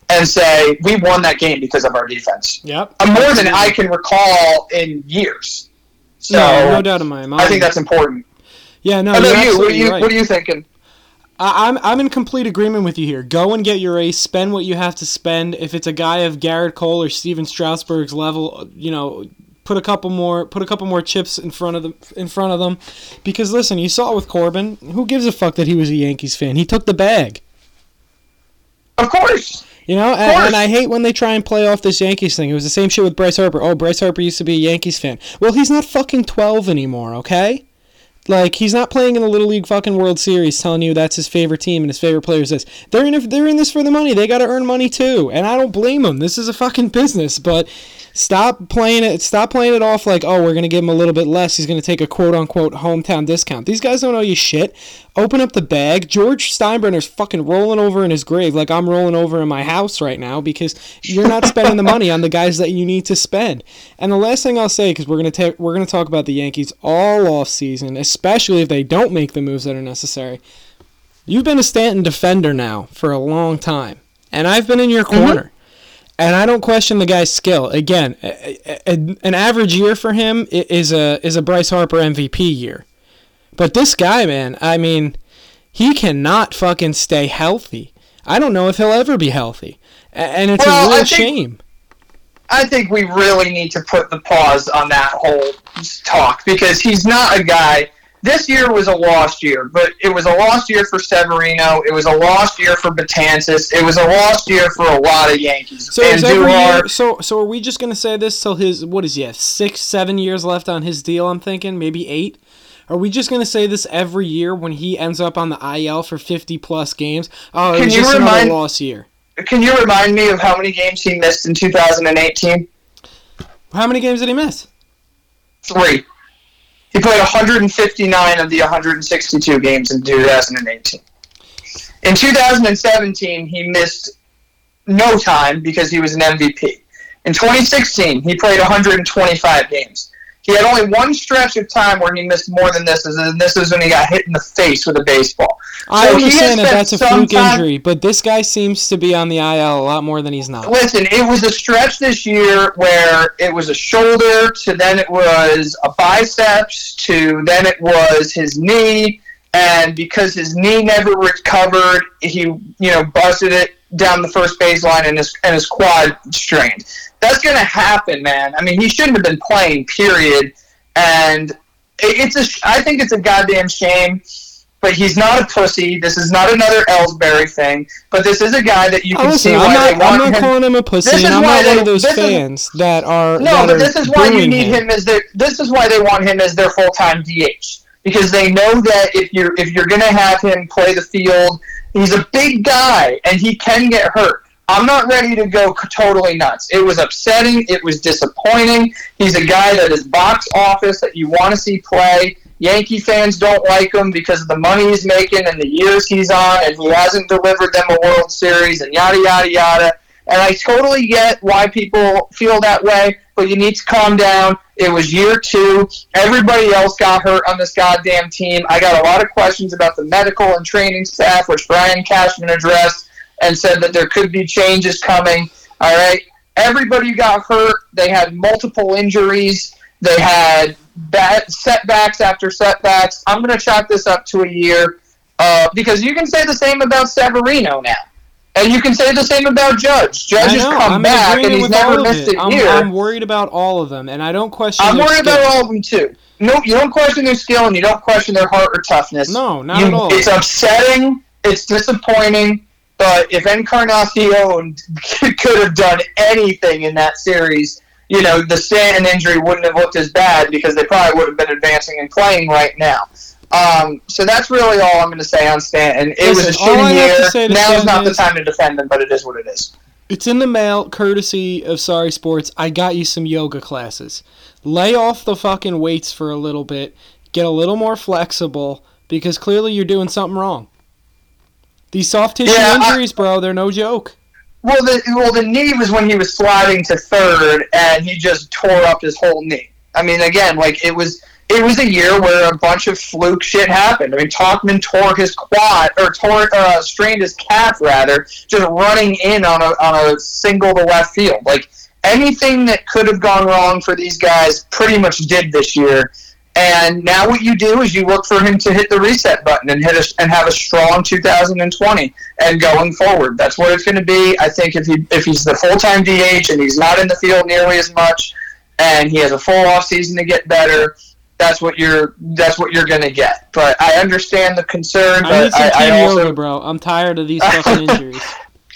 and say we won that game because of our defense. Yep. Uh, more than I can recall in years. So no, no doubt in my mind. I think that's important. Yeah, no. How you? What are you, right. what are you thinking? I'm I'm in complete agreement with you here. Go and get your ace. Spend what you have to spend. If it's a guy of Gerrit Cole or Stephen Strasburg's level, you know, put a couple more put a couple more chips in front of them in front of them. Because listen, you saw it with Corbin. Who gives a fuck that he was a Yankees fan? He took the bag. Of course. You know, and, and, I hate when they try and play off this Yankees thing. It was the same shit with Bryce Harper. Oh, Bryce Harper used to be a Yankees fan. Well, he's not fucking 12 anymore, okay? Like he's not playing in the Little League fucking World Series, telling you that's his favorite team and his favorite player is this. They're in. They're in this for the money. They got to earn money too, and I don't blame them. This is a fucking business, but stop playing it. Stop playing it off like, oh, we're gonna give him a little bit less. He's gonna take a quote unquote hometown discount. These guys don't owe you shit. Open up the bag. George Steinbrenner's fucking rolling over in his grave like I'm rolling over in my house right now because you're not spending the money on the guys that you need to spend. And the last thing I'll say, because we're gonna ta- we're gonna talk about the Yankees all off season, especially if they don't make the moves that are necessary. You've been a Stanton defender now for a long time, and I've been in your mm-hmm. corner. Mm-hmm. And I don't question the guy's skill. Again, a, a, an average year for him is a is a Bryce Harper MVP year. But this guy, man, I mean, he cannot fucking stay healthy. I don't know if he'll ever be healthy. And it's well, a real think, shame. I think we really need to put the pause on that whole talk because he's not a guy. This year was a lost year, but it was a lost year for Severino. It was a lost year for Betances. It was a lost year for a lot of Yankees. So and every year, so so are we just gonna say this till his what is he have six seven years left on his deal? I'm thinking maybe eight. Are we just going to say this every year when he ends up on the IL for 50 plus games? Oh, it can was just remind, another loss year. Can you remind me of how many games he missed in 2018? How many games did he miss? Three. He played 159 of the 162 games in 2018. In 2017, he missed no time because he was an MVP. In 2016, he played 125 games. He had only one stretch of time where he missed more than this, and this is when he got hit in the face with a baseball. I understand that that's a fluke time, injury, but this guy seems to be on the IL a lot more than he's not. Listen, it was a stretch this year where it was a shoulder, to then it was a biceps, to then it was his knee, and because his knee never recovered, he you know busted it down the first baseline and his and his quad strained that's going to happen, man. I mean, he shouldn't have been playing, period. And it's a, I think it's a goddamn shame. But he's not a pussy. This is not another Ellsbury thing. But this is a guy that you oh, can oh, see why not, they want I'm not him. calling him a pussy, and I'm not they, one of those fans is, that are. No, that but this is why you need him. him as their. This is why they want him as their full time DH because they know that if you're if you're gonna have him play the field, he's a big guy and he can get hurt. I'm not ready to go totally nuts. It was upsetting. It was disappointing. He's a guy that is box office that you want to see play. Yankee fans don't like him because of the money he's making and the years he's on, and he hasn't delivered them a World Series and yada yada yada. And I totally get why people feel that way, but you need to calm down. It was year two. Everybody else got hurt on this goddamn team. I got a lot of questions about the medical and training staff, which Brian Cashman addressed and said that there could be changes coming. All right. Everybody got hurt. They had multiple injuries. They had bad setbacks after setbacks. I'm going to chalk this up to a year uh, because you can say the same about Severino now. And you can say the same about Judge. Judge has come I'm back and he's never missed a year. I'm worried about all of them, and I don't question. I'm worried skill. about all of them too. No, you don't question their skill, and you don't question their heart or toughness. No, not you, at all. It's upsetting It's disappointing, but if Encarnacion could have done anything in that series, you know, the Stanton injury wouldn't have looked as bad because they probably would have been advancing and playing right now. Um, so that's really all I'm going to say on Stanton. It Listen, was a all I have to shitty year. Now is not the time to defend him, but it is what it is. It's in the mail, courtesy of Sorry Sports. I got you some yoga classes. Lay off the fucking weights for a little bit. Get a little more flexible because clearly you're doing something wrong. These soft tissue Yeah, I- injuries, bro, they're no joke. Well, the well the knee was when he was sliding to third, and he just tore up his whole knee. I mean, again, like it was it was a year where a bunch of fluke shit happened. I mean, Tauchman tore his quad or tore uh, strained his calf rather, just running in on a on a single to left field. Like anything that could have gone wrong for these guys, pretty much did this year. And now what you do is you look for him to hit the reset button and hit a, and have a strong 2020 and going forward. That's what it's going to be. I think if he if he's the full time DH and he's not in the field nearly as much, and he has a full off season to get better, that's what you're that's what you're going to get. But I understand the concern. I need some I, I also bro. I'm tired of these fucking injuries.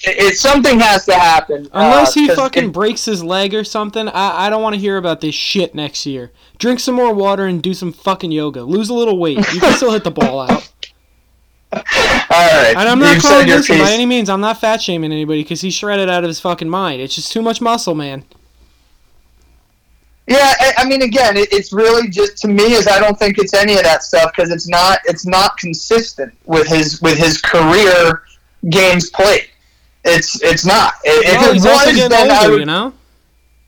it, it- something has to happen Unless uh, he fucking it- breaks his leg or something, I, I don't want to hear about this shit next year. Drink some more water and do some fucking yoga. Lose a little weight. You can still hit the ball out. all right. And I'm not You've calling this by any means. I'm not fat shaming anybody because he's shredded out of his fucking mind. It's just too much muscle, man. Yeah, I, I mean, again, it, it's really just to me is I don't think it's any of that stuff because it's not it's not consistent with his with his career games played. It's it's not. If Well, it he's also was, getting then I older, would, you know.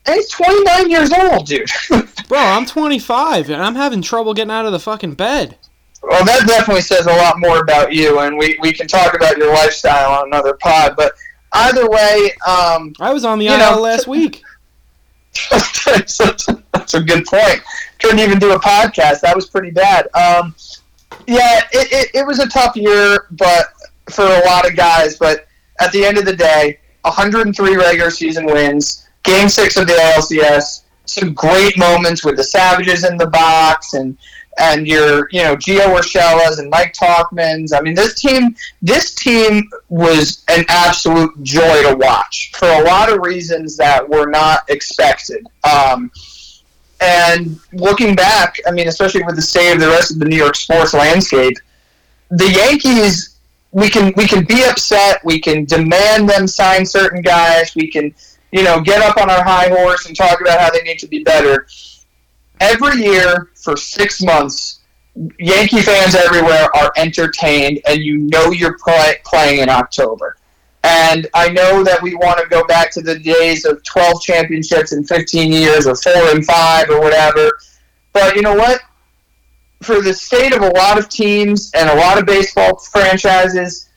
and he's 29 years old, dude. Bro, I'm 25 and I'm having trouble getting out of the fucking bed. well, that definitely says a lot more about you, and we, we can talk about your lifestyle on another pod. But either way, um, I was on the IL know- last week. That's, that's a good point. Couldn't even do a podcast. That was pretty bad. Um, yeah, it, it, it was a tough year, but for a lot of guys. But at the end of the day, 103 regular season wins, Game Six of the ALCS, some great moments with the Savages in the box, and and your you know Gio Urshela's and Mike Tauchman's. I mean, this team this team was an absolute joy to watch for a lot of reasons that were not expected. Um, and looking back, I mean, especially with the state of the rest of the New York sports landscape, the Yankees, we can we can be upset, we can demand them sign certain guys, we can, you know, get up on our high horse and talk about how they need to be better. Every year for six months, Yankee fans everywhere are entertained, and you know you're play, playing in October. And I know that we want to go back to the days of 12 championships in 15 years, or four and five, or whatever. But you know what? For the state of a lot of teams and a lot of baseball franchises,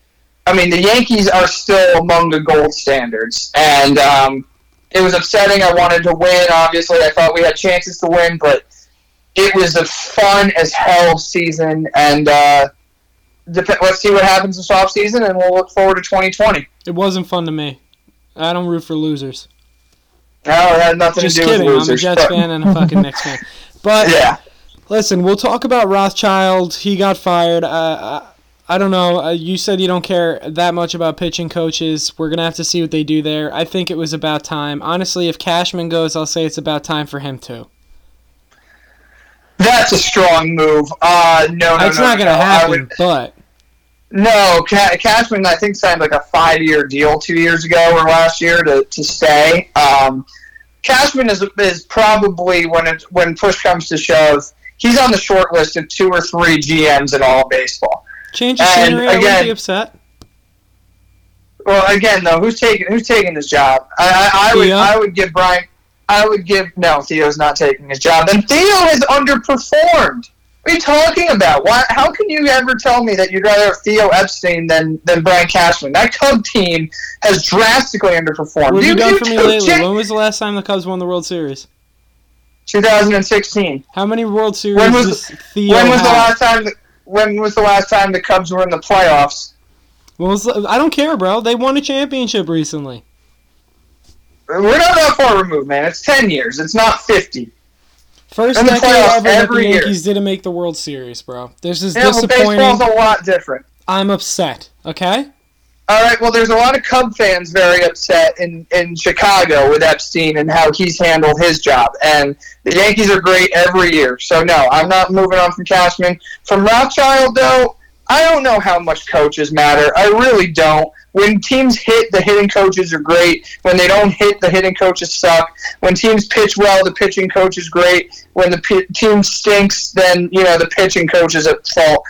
I mean, the Yankees are still among the gold standards. And um, it was upsetting. I wanted to win. Obviously, I thought we had chances to win, but it was a fun as hell season. And uh, dep- let's see what happens this off season, and we'll look forward to 2020. It wasn't fun to me. I don't root for losers. No, it had nothing Just to do kidding. with I'm a. Jets but- fan and a fucking Knicks fan. But Yeah. listen, we'll talk about Rothschild. He got fired. Uh, I, don't know. Uh, you said you don't care that much about pitching coaches. We're gonna have to see what they do there. I think it was about time. Honestly, if Cashman goes, I'll say it's about time for him too. That's a strong move. Uh, no, no, it's no, not gonna no. Happen, would- but No, Ca- Cashman, I think signed like a five-year deal two years ago or last year to, to stay. Um, Cashman is is probably when it when push comes to shove, he's on the short list of two or three GMs in all baseball. Change the And scenery. I wouldn't again- be upset. Well, again, though, who's taking who's taking his job? I, I, I would Theo? I would give Brian. I would give no. Theo's not taking his job. and Theo has underperformed. What are you talking about? Why? How can you ever tell me that you'd rather have Theo Epstein than than Brian Cashman? That Cub team has drastically underperformed. What have you done for me lately? When was the last time the Cubs won the World Series? 2016. How many World Series When was- When was the last time? The, when was the last time the Cubs were in the playoffs? Was the- uh, I don't care, bro. They won a championship recently. We're not that far removed, man. It's 10 years. It's not 50. First In the playoffs ever that the every year. Yankees didn't make the World Series, bro. This is Yeah, well, disappointing. baseball's a lot different. I'm upset. Okay. All right. Well, there's a lot of Cub fans very upset in, in Chicago with Epstein and how he's handled his job. And the Yankees are great every year. So no, I'm not moving on from Cashman. From Rothschild, though, I don't know how much coaches matter. I really don't. When teams hit, the hitting coaches are great. When they don't hit, the hitting coaches suck. When teams pitch well, the pitching coach is great. When the p- team stinks, then you know the pitching coach is at fault.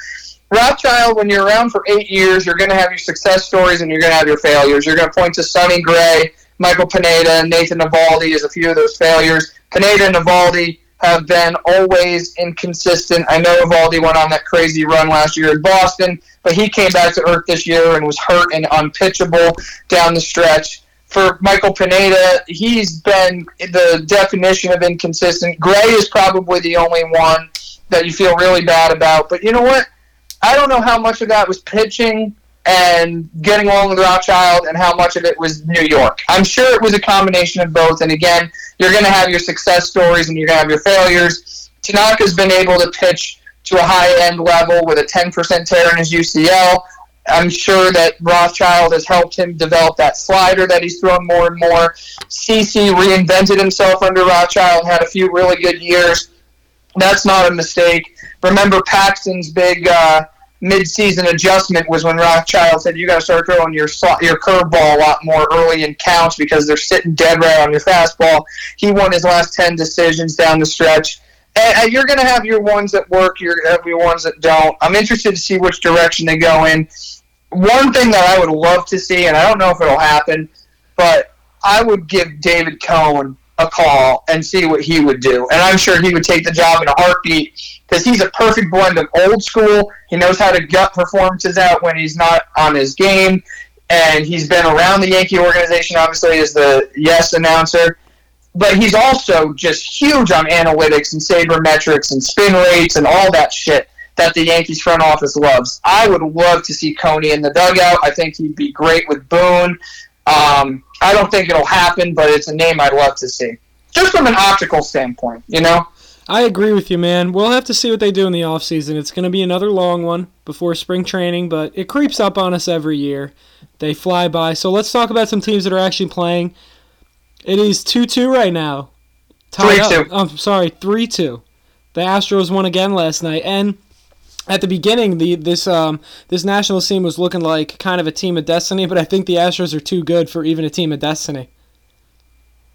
Rothschild, when you're around for eight years, you're going to have your success stories and you're going to have your failures. You're going to point to Sonny Gray, Michael Pineda, and Nathan Eovaldi as a few of those failures. Pineda and Eovaldi have been always inconsistent. I know Eovaldi went on that crazy run last year in Boston, but he came back to earth this year and was hurt and unpitchable down the stretch. For Michael Pineda, he's been the definition of inconsistent. Gray is probably the only one that you feel really bad about. But you know what? I don't know how much of that was pitching and getting along with Rothschild and how much of it was New York. I'm sure it was a combination of both. And again, you're going to have your success stories and you're going to have your failures. Tanaka's been able to pitch to a high end level with a 10% tear in his UCL. I'm sure that Rothschild has helped him develop that slider that he's thrown more and more. CC reinvented himself under Rothschild, had a few really good years. That's not a mistake. Remember Paxton's big uh, mid-season adjustment was when Rothschild said you got to start throwing your your curveball a lot more early in counts because they're sitting dead right on your fastball. He won his last ten decisions down the stretch. And you're going to have your ones that work, have your ones that don't. I'm interested to see which direction they go in. One thing that I would love to see, and I don't know if it'll happen, but I would give David Cone a call and see what he would do. And I'm sure he would take the job in a heartbeat because he's a perfect blend of old school. He knows how to gut performances out when he's not on his game. And he's been around the Yankee organization, obviously, as the yes announcer. But he's also just huge on analytics and sabermetrics and spin rates and all that shit that the Yankees front office loves. I would love to see Coney in the dugout. I think he'd be great with Boone. Um, I don't think it'll happen, but it's a name I'd love to see. Just from an optical standpoint, you know? I agree with you, man. We'll have to see what they do in the offseason. It's going to be another long one before spring training, but it creeps up on us every year. They fly by. So let's talk about some teams that are actually playing. It is 2 2 right now. 3 2. I'm sorry, 3 2. The Astros won again last night. And at the beginning, the this um this national team was looking like kind of a team of destiny, but I think the Astros are too good for even a team of destiny.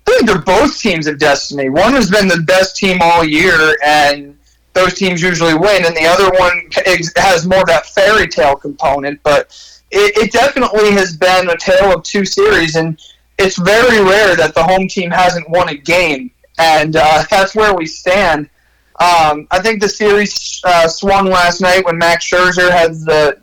I think they're both teams of destiny. One has been the best team all year, and those teams usually win, and the other one has more of that fairy tale component. But it, it definitely has been a tale of two series, and it's very rare that the home team hasn't won a game, and uh, that's where we stand. Um, I think the series uh, swung last night when Max Scherzer has the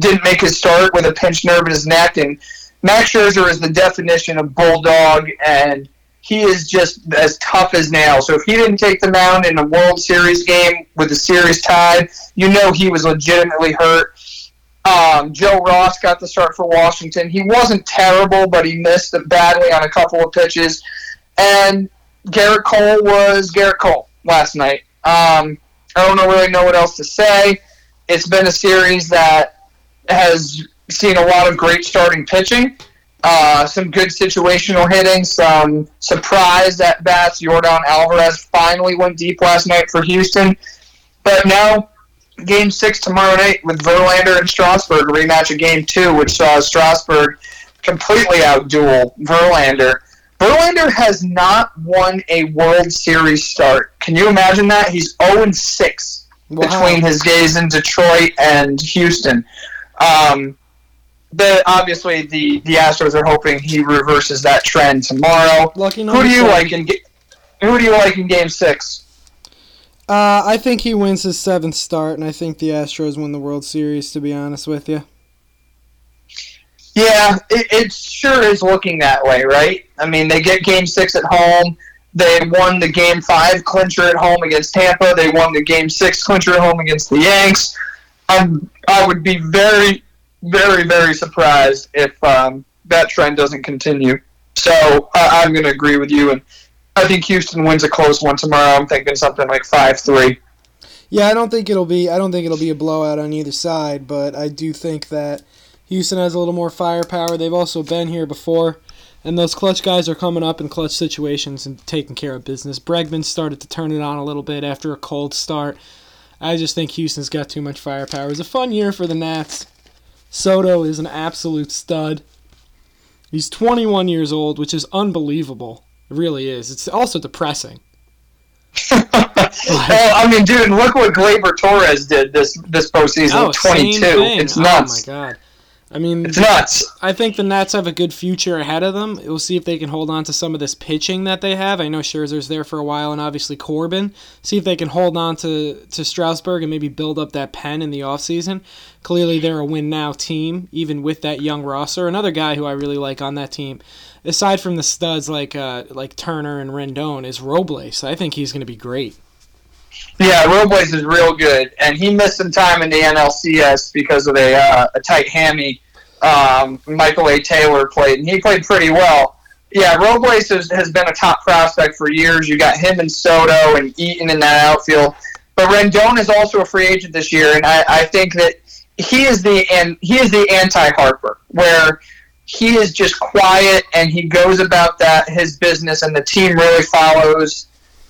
didn't make his start with a pinched nerve in his neck, and Max Scherzer is the definition of bulldog, and he is just as tough as nails. So if he didn't take the mound in a World Series game with the series tied, you know he was legitimately hurt. Um, Joe Ross got the start for Washington. He wasn't terrible, but he missed badly on a couple of pitches. And Gerrit Cole was Gerrit Cole last night. Um, I don't really know what else to say. It's been a series that has seen a lot of great starting pitching, uh, some good situational hitting, some surprise at bats. Yordan Alvarez finally went deep last night for Houston. But now, game six tomorrow night with Verlander and Strasburg, a rematch of game two, which saw Strasburg completely outduel Verlander. Verlander has not won a World Series start. Can you imagine that? He's 0 6 wow. between his days in Detroit and Houston. Um, the obviously the the Astros are hoping he reverses that trend tomorrow. Lucky who do you like in Who do you like in Game Six? Uh, I think he wins his seventh start, and I think the Astros win the World Series. To be honest with you. Yeah, it, it sure is looking that way, right? I mean, they get Game Six at home. They won the Game Five clincher at home against Tampa. They won the Game Six clincher at home against the Yanks. I'm, I would be very, very, very surprised if um, that trend doesn't continue. So uh, I'm going to agree with you, and I think Houston wins a close one tomorrow. I'm thinking something like five three. Yeah, I don't think it'll be. I don't think it'll be a blowout on either side, but I do think that Houston has a little more firepower. They've also been here before, and those clutch guys are coming up in clutch situations and taking care of business. Bregman started to turn it on a little bit after a cold start. I just think Houston's got too much firepower. It was a fun year for the Nats. Soto is an absolute stud. He's 21 years old, which is unbelievable. It really is. It's also depressing. well, I mean, dude, look what Gleyber Torres did this this postseason. Oh, 22. It's nuts. Oh my god. I mean, it's nuts. I think the Nats have a good future ahead of them. We'll see if they can hold on to some of this pitching that they have. I know Scherzer's there for a while, and obviously Corbin. See if they can hold on to, to Strasburg and maybe build up that pen in the offseason. Clearly, they're a win now team, even with that young roster. Another guy who I really like on that team, aside from the studs like uh, like Turner and Rendon, is Robles. I think he's going to be great. Yeah, Robles is real good, and he missed some time in the NLCS because of a, uh, a tight hammy. Um, Michael A. Taylor played, and he played pretty well. Yeah, Robles has, has been a top prospect for years. You got him and Soto and Eaton in that outfield, but Rendon is also a free agent this year, and I, I think that he is the and he is the anti Harper, where he is just quiet and he goes about that his business, and the team really follows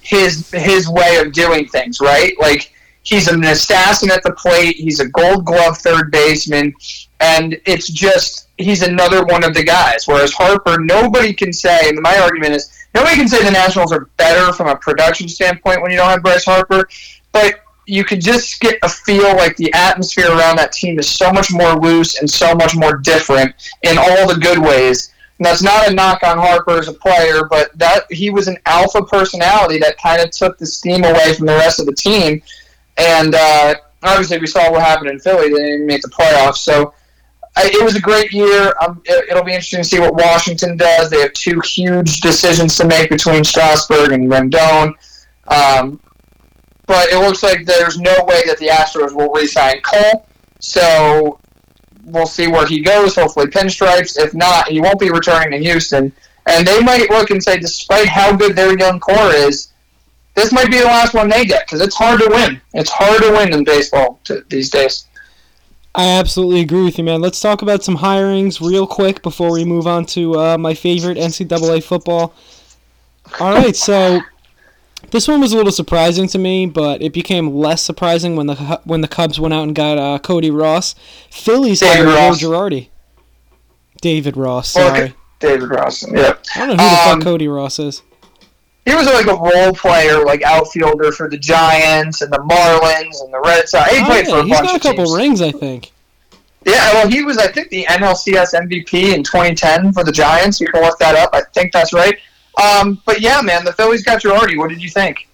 his his way of doing things, right? Like he's an assassin at the plate. He's a Gold Glove third baseman, and it's just he's another one of the guys. Whereas Harper, nobody can say. And my argument is nobody can say the Nationals are better from a production standpoint when you don't have Bryce Harper, but you could just get a feel like the atmosphere around that team is so much more loose and so much more different in all the good ways and that's not a knock on Harper as a player, but that he was an alpha personality that kind of took the steam away from the rest of the team. And uh, obviously, we saw what happened in Philly; they didn't make the playoffs. So it was a great year. Um, it, will be interesting to see what Washington does. They have two huge decisions to make between Strasburg and Rendon. Um, but it looks like there's no way that the Astros will re-sign Cole. So we'll see where he goes. Hopefully, pinstripes. If not, he won't be returning to Houston. And they might look and say, despite how good their young core is, this might be the last one they get because it's hard to win. It's hard to win in baseball to, these days. I absolutely agree with you, man. Let's talk about some hirings real quick before we move on to uh, my favorite NCAA football. All right, so this one was a little surprising to me, but it became less surprising when the when the Cubs went out and got uh, Cody Ross. Phillies David hired Joe Girardi. David Ross, sorry. Okay. David Ross, yeah. I don't know who the fuck um, Cody Ross is. He was like a role player, like outfielder for the Giants and the Marlins and the Red Sox. He oh, played yeah. for a He's got a couple rings, I think. Yeah, well, he was, I think, the NLCS MVP in 2010 for the Giants. You can look that up. I think that's right. Um, but yeah, man, the Phillies got Girardi. What did you think?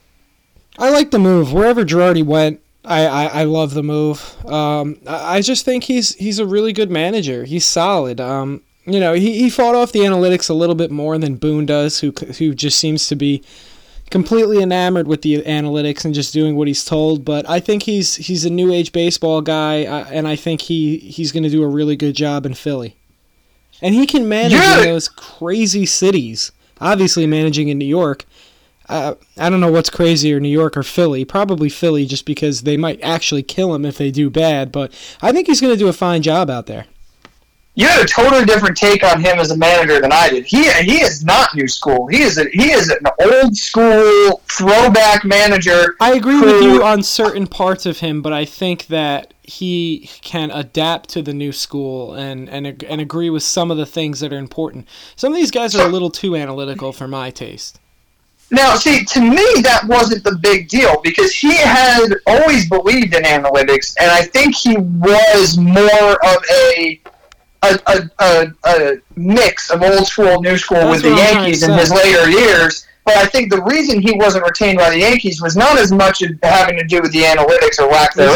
I like the move. Wherever Girardi went, I, I, I love the move. Um, I, I just think he's he's a really good manager. He's solid. Um, you know, he, he fought off the analytics a little bit more than Boone does, who who just seems to be completely enamored with the analytics and just doing what he's told. But I think he's he's a new age baseball guy, uh, and I think he he's going to do a really good job in Philly. And he can manage those crazy cities obviously managing in New York. Uh, I don't know what's crazier, New York or Philly. Probably Philly, just because they might actually kill him if they do bad. But I think he's going to do a fine job out there. You had a totally different take on him as a manager than I did. He he is not new school. He is a, he is an old school throwback manager. I agree who, with you on certain parts of him, but I think that he can adapt to the new school and, and and agree with some of the things that are important. Some of these guys are a little too analytical for my taste. Now, see, to me, that wasn't the big deal because he had always believed in analytics, and I think he was more of a a, a, a, a mix of old school, new school That's with the Yankees in his later years. But I think the reason he wasn't retained by the Yankees was not as much having to do with the analytics or lack thereof.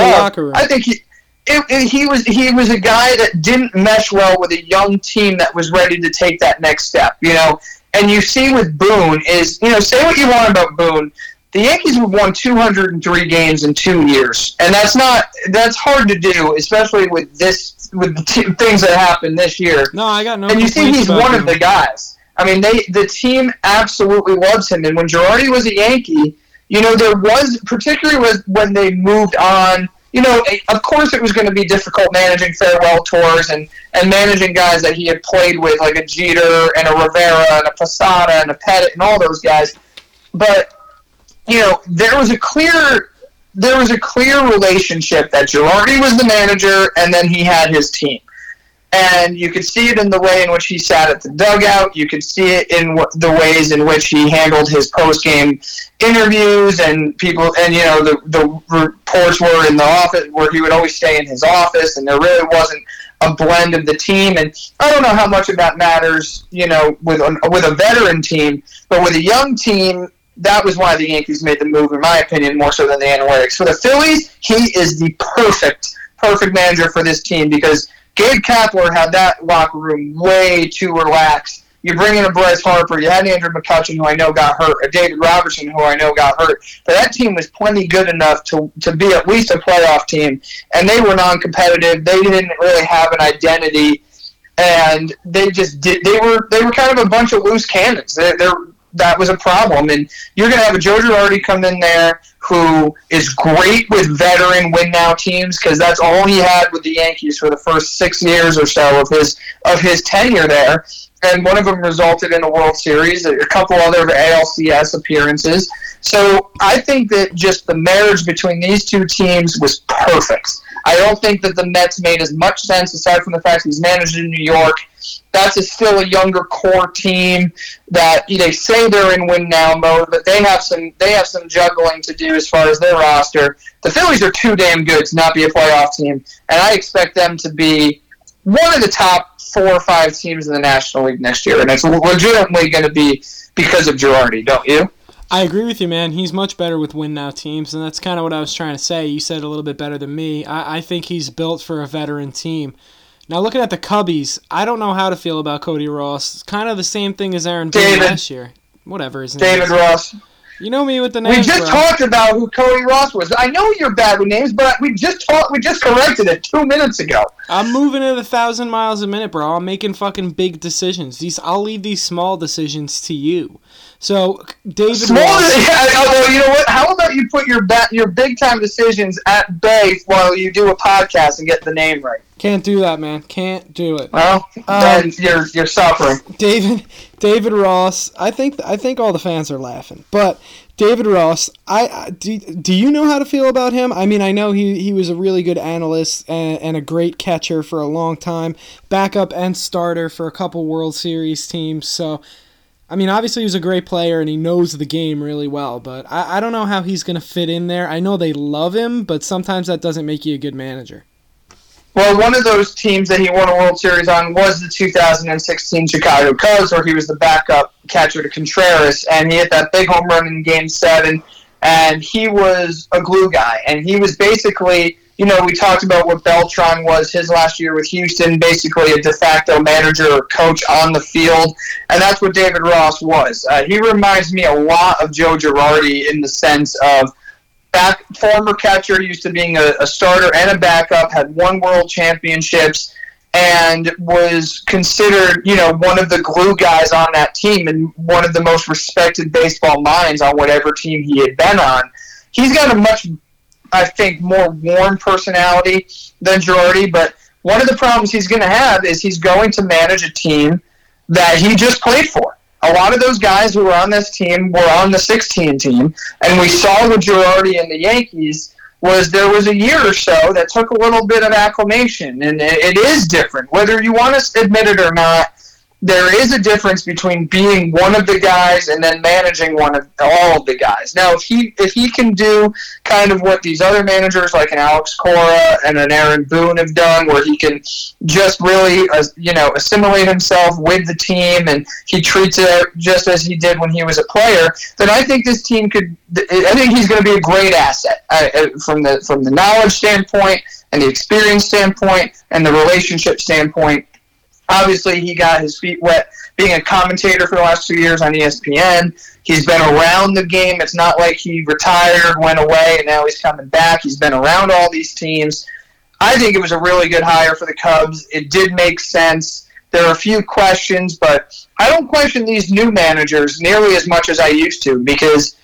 I think he, it, it, he was he was a guy that didn't mesh well with a young team that was ready to take that next step. You know, and you see with Boone is you know say what you want about Boone. The Yankees have won 203 games in two years, and that's not that's hard to do, especially with this with the t- things that happened this year. No, I got no. And you see, he's one him. of the guys. I mean, they the team absolutely loves him. And when Girardi was a Yankee, you know, there was particularly was when they moved on. You know, of course, it was going to be difficult managing farewell tours and, and managing guys that he had played with, like a Jeter and a Rivera and a Posada and a Pettitte and all those guys. But you know, there was a clear there was a clear relationship that Girardi was the manager and then he had his team. And you could see it in the way in which he sat at the dugout. You could see it in the ways in which he handled his post game interviews and people. And you know, the the reports were in the office where he would always stay in his office, and there really wasn't a blend of the team. And I don't know how much of that matters, you know, with a, with a veteran team, but with a young team, that was why the Yankees made the move, in my opinion, more so than the analytics. For the Phillies, he is the perfect, perfect manager for this team because Gabe Kapler had that locker room way too relaxed. You bring in a Bryce Harper, you had Andrew McCutchen, who I know got hurt, a David Robertson, who I know got hurt. But that team was plenty good enough to, to be at least a playoff team, and they were non-competitive. They didn't really have an identity, and they just did. They were they were kind of a bunch of loose cannons. They're, they're that was a problem. And you're going to have a Joe Girardi come in there who is great with veteran win now teams because that's all he had with the Yankees for the first six years or so of his of his tenure there. And one of them resulted in a World Series, a couple other ALCS appearances. So I think that just the marriage between these two teams was perfect. I don't think that the Mets made as much sense aside from the fact he's managed in New York that's a still a younger core team that they say they're in win now mode, but they have some they have some juggling to do as far as their roster. The Phillies are too damn good to not be a playoff team, and I expect them to be one of the top four or five teams in the National League next year, and it's legitimately going to be because of Girardi, don't you? I agree with you, man. He's much better with win now teams, and that's kind of what I was trying to say. You said a little bit better than me. I, I think he's built for a veteran team. Now looking at the Cubbies, I don't know how to feel about Cody Ross. It's kind of the same thing as Aaron Boone last year. Whatever his name. David is. Ross. You know me with the names. We just bro. talked about who Cody Ross was. I know you're bad with names, but we just talked. We just corrected it two minutes ago. I'm moving at a thousand miles a minute, bro. I'm making fucking big decisions. These I'll leave these small decisions to you. So David. Small, Ross, yeah, although you know what? How about you put your ba- your big time decisions at bay while you do a podcast and get the name right? Can't do that, man. Can't do it. Well, um, you're you're suffering. David David Ross. I think I think all the fans are laughing, but David Ross. I, I do. Do you know how to feel about him? I mean, I know he he was a really good analyst and, and a great catcher for a long time, backup and starter for a couple World Series teams. So. I mean, obviously he's a great player and he knows the game really well, but I, I don't know how he's going to fit in there. I know they love him, but sometimes that doesn't make you a good manager. Well, one of those teams that he won a World Series on was the 2016 Chicago Cubs, where he was the backup catcher to Contreras, and he hit that big home run in Game Seven. And he was a glue guy, and he was basically, you know, we talked about what Beltran was his last year with Houston, basically a de facto manager or coach on the field, and that's what David Ross was. Uh, he reminds me a lot of Joe Girardi in the sense of back former catcher, used to being a, a starter and a backup, had won world championships, and was considered, you know, one of the glue guys on that team and one of the most respected baseball minds on whatever team he had been on. He's got a much, I think, more warm personality than Girardi, but one of the problems he's going to have is he's going to manage a team that he just played for. A lot of those guys who were on this team were on the 16 team, and we saw with Girardi and the Yankees was there was a year or so that took a little bit of acclimation, and it is different, whether you want to admit it or not there is a difference between being one of the guys and then managing one of all of the guys. Now, if he if he can do kind of what these other managers like an Alex Cora and an Aaron Boone have done, where he can just really uh, you know assimilate himself with the team and he treats it just as he did when he was a player, then I think this team could. I think he's going to be a great asset uh, uh, from the from the knowledge standpoint and the experience standpoint and the relationship standpoint Obviously, he got his feet wet being a commentator for the last two years on ESPN. He's been around the game. It's not like he retired, went away, and now he's coming back. He's been around all these teams. I think it was a really good hire for the Cubs. It did make sense. There are a few questions, but I don't question these new managers nearly as much as I used to because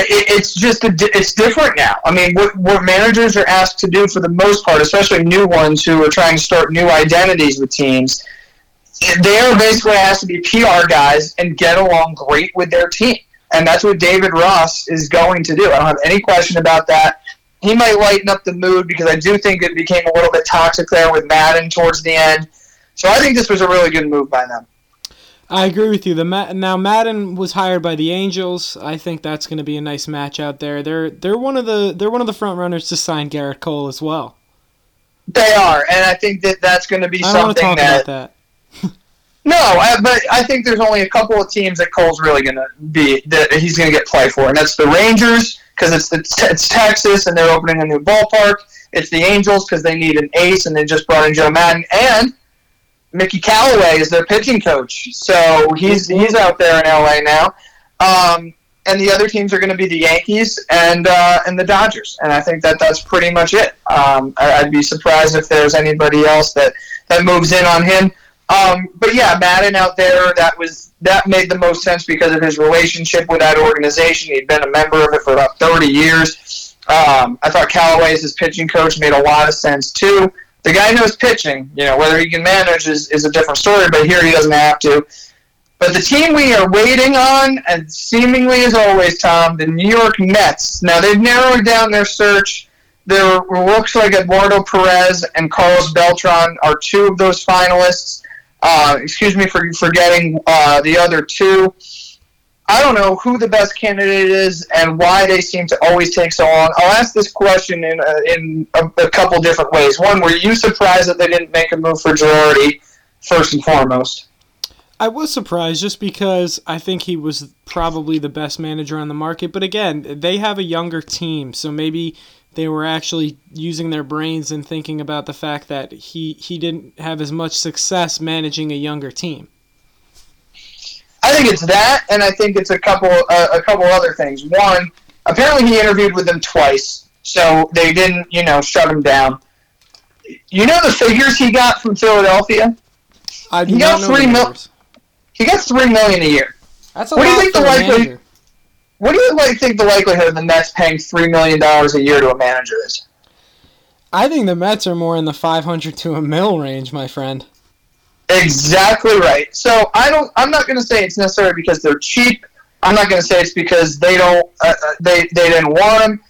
it, it's just a, it's different now. I mean, what, what managers are asked to do for the most part, especially new ones who are trying to start new identities with teams, they are basically asked to be PR guys and get along great with their team. And that's what David Ross is going to do. I don't have any question about that. He might lighten up the mood because I do think it became a little bit toxic there with Maddon towards the end. So I think this was a really good move by them. I agree with you. The now Maddon was hired by the Angels. I think that's going to be a nice match out there. They're they're one of the they're one of the front runners to sign Gerrit Cole as well. They are, and I think that that's going to be I something want to talk that, about that. No, I, but I think there's only a couple of teams that Cole's really going to be that he's going to get play for, and that's the Rangers because it's the, it's Texas and they're opening a new ballpark. It's the Angels because they need an ace and they just brought in Joe Maddon, and Mickey Callaway is their pitching coach, so he's he's out there in LA now. Um, and the other teams are going to be the Yankees and uh, and the Dodgers, and I think that that's pretty much it. Um, I, I'd be surprised if there's anybody else that that moves in on him. Um, but yeah, Maddon out there, that was that made the most sense because of his relationship with that organization. He'd been a member of it for about 30 years. Um, I thought Callaway as his pitching coach made a lot of sense too. The guy knows pitching. You know whether he can manage is, is a different story, but here he doesn't have to. But the team we are waiting on, and seemingly as always, Tom, the New York Mets. Now they've narrowed down their search. There looks like Eduardo Perez and Carlos Beltran are two of those finalists. Uh, excuse me for forgetting uh, the other two. I don't know who the best candidate is and why they seem to always take so long. I'll ask this question in a, in a, a couple different ways. One, were you surprised that they didn't make a move for Girardi first and foremost? I was surprised just because I think he was probably the best manager on the market. But again, they have a younger team, so maybe they were actually using their brains and thinking about the fact that he, he didn't have as much success managing a younger team. I think it's that, and I think it's a couple uh, a couple other things. One, apparently he interviewed with them twice, so they didn't you know shut him down. You know the figures he got from Philadelphia. I he got three mil- He got three million a year. That's a what lot do you think the likelihood? What do you like think the likelihood of the Mets paying three million dollars a year to a manager is? I think the Mets are more in the 500 to a mil range, my friend. Exactly right. So I don't. I'm not going to say it's necessarily because they're cheap. I'm not going to say it's because they don't. Uh, uh, they they didn't want them.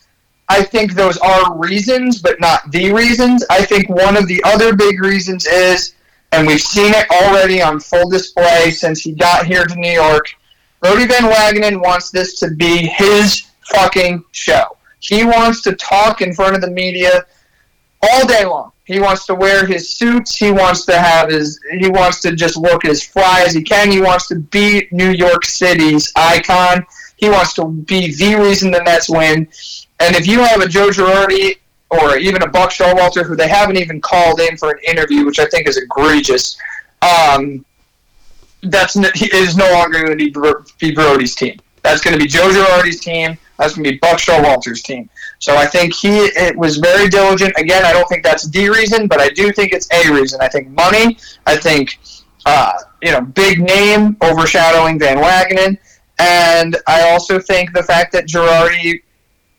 I think those are reasons, but not the reasons. I think one of the other big reasons is, and we've seen it already on full display since he got here to New York. Brodie Van Wagenen wants this to be his fucking show. He wants to talk in front of the media all day long. He wants to wear his suits. He wants to have his. He wants to just look as fly as he can. He wants to be New York City's icon. He wants to be the reason the Mets win. And if you have a Joe Girardi or even a Buck Showalter who they haven't even called in for an interview, which I think is egregious, um, that's is no longer going to be Brodie's team. That's going to be Joe Girardi's team. That's going to be Buck Showalter's team. So I think he it was very diligent. Again, I don't think that's the reason, but I do think it's a reason. I think money. I think uh, you know big name overshadowing Van Wagenen, and I also think the fact that Girardi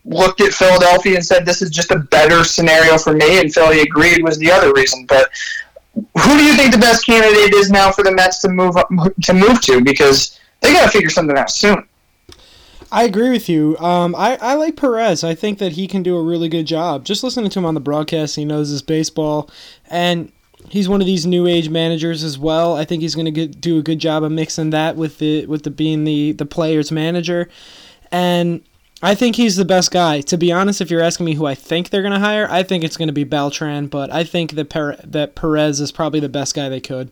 looked at Philadelphia and said this is just a better scenario for me, and Philly agreed was the other reason. But who do you think the best candidate is now for the Mets to move up, to move to? Because they got to figure something out soon. I agree with you. Um, I, I like Perez. I think that he can do a really good job. Just listening to him on the broadcast, he knows his baseball, and he's one of these new age managers as well. I think he's going to do a good job of mixing that with the with the being the the player's manager, and I think he's the best guy. To be honest, if you're asking me who I think they're going to hire, I think it's going to be Beltran, but I think that that Perez is probably the best guy they could.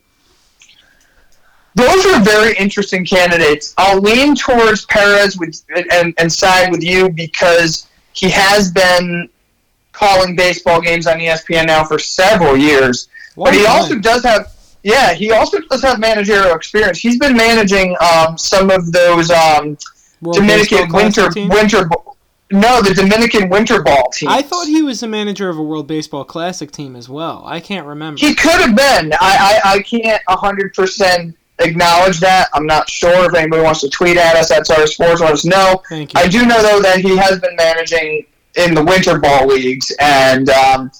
Those are very interesting candidates. I'll lean towards Perez with and, and side with you because he has been calling baseball games on ESPN now for several years. but he also does have yeah, he also does have managerial experience. He's been managing um, some of those um, Dominican winter winter no, the Dominican winter ball team. I thought he was the manager of a World Baseball Classic team as well. I can't remember. He could have been. I, I, I can't hundred percent acknowledge that. I'm not sure if anybody wants to tweet at us at Sorry Sports. Let us know. I do know though that he has been managing in the winter ball leagues, and um,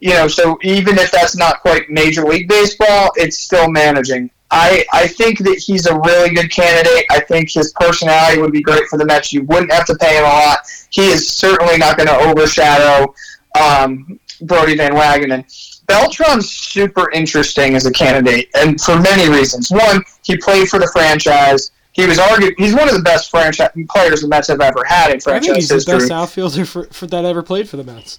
you know, so even if that's not quite Major League Baseball, it's still managing. I, I think that he's a really good candidate. I think his personality would be great for the Mets. You wouldn't have to pay him a lot. He is certainly not going to overshadow um, Brodie Van Wagenen. Beltran's super interesting as a candidate, and for many reasons. One, he played for the franchise. He was argued he's one of the best franchise players the Mets have ever had in I franchise think he's the history. best outfielder for, for that ever played for the Mets.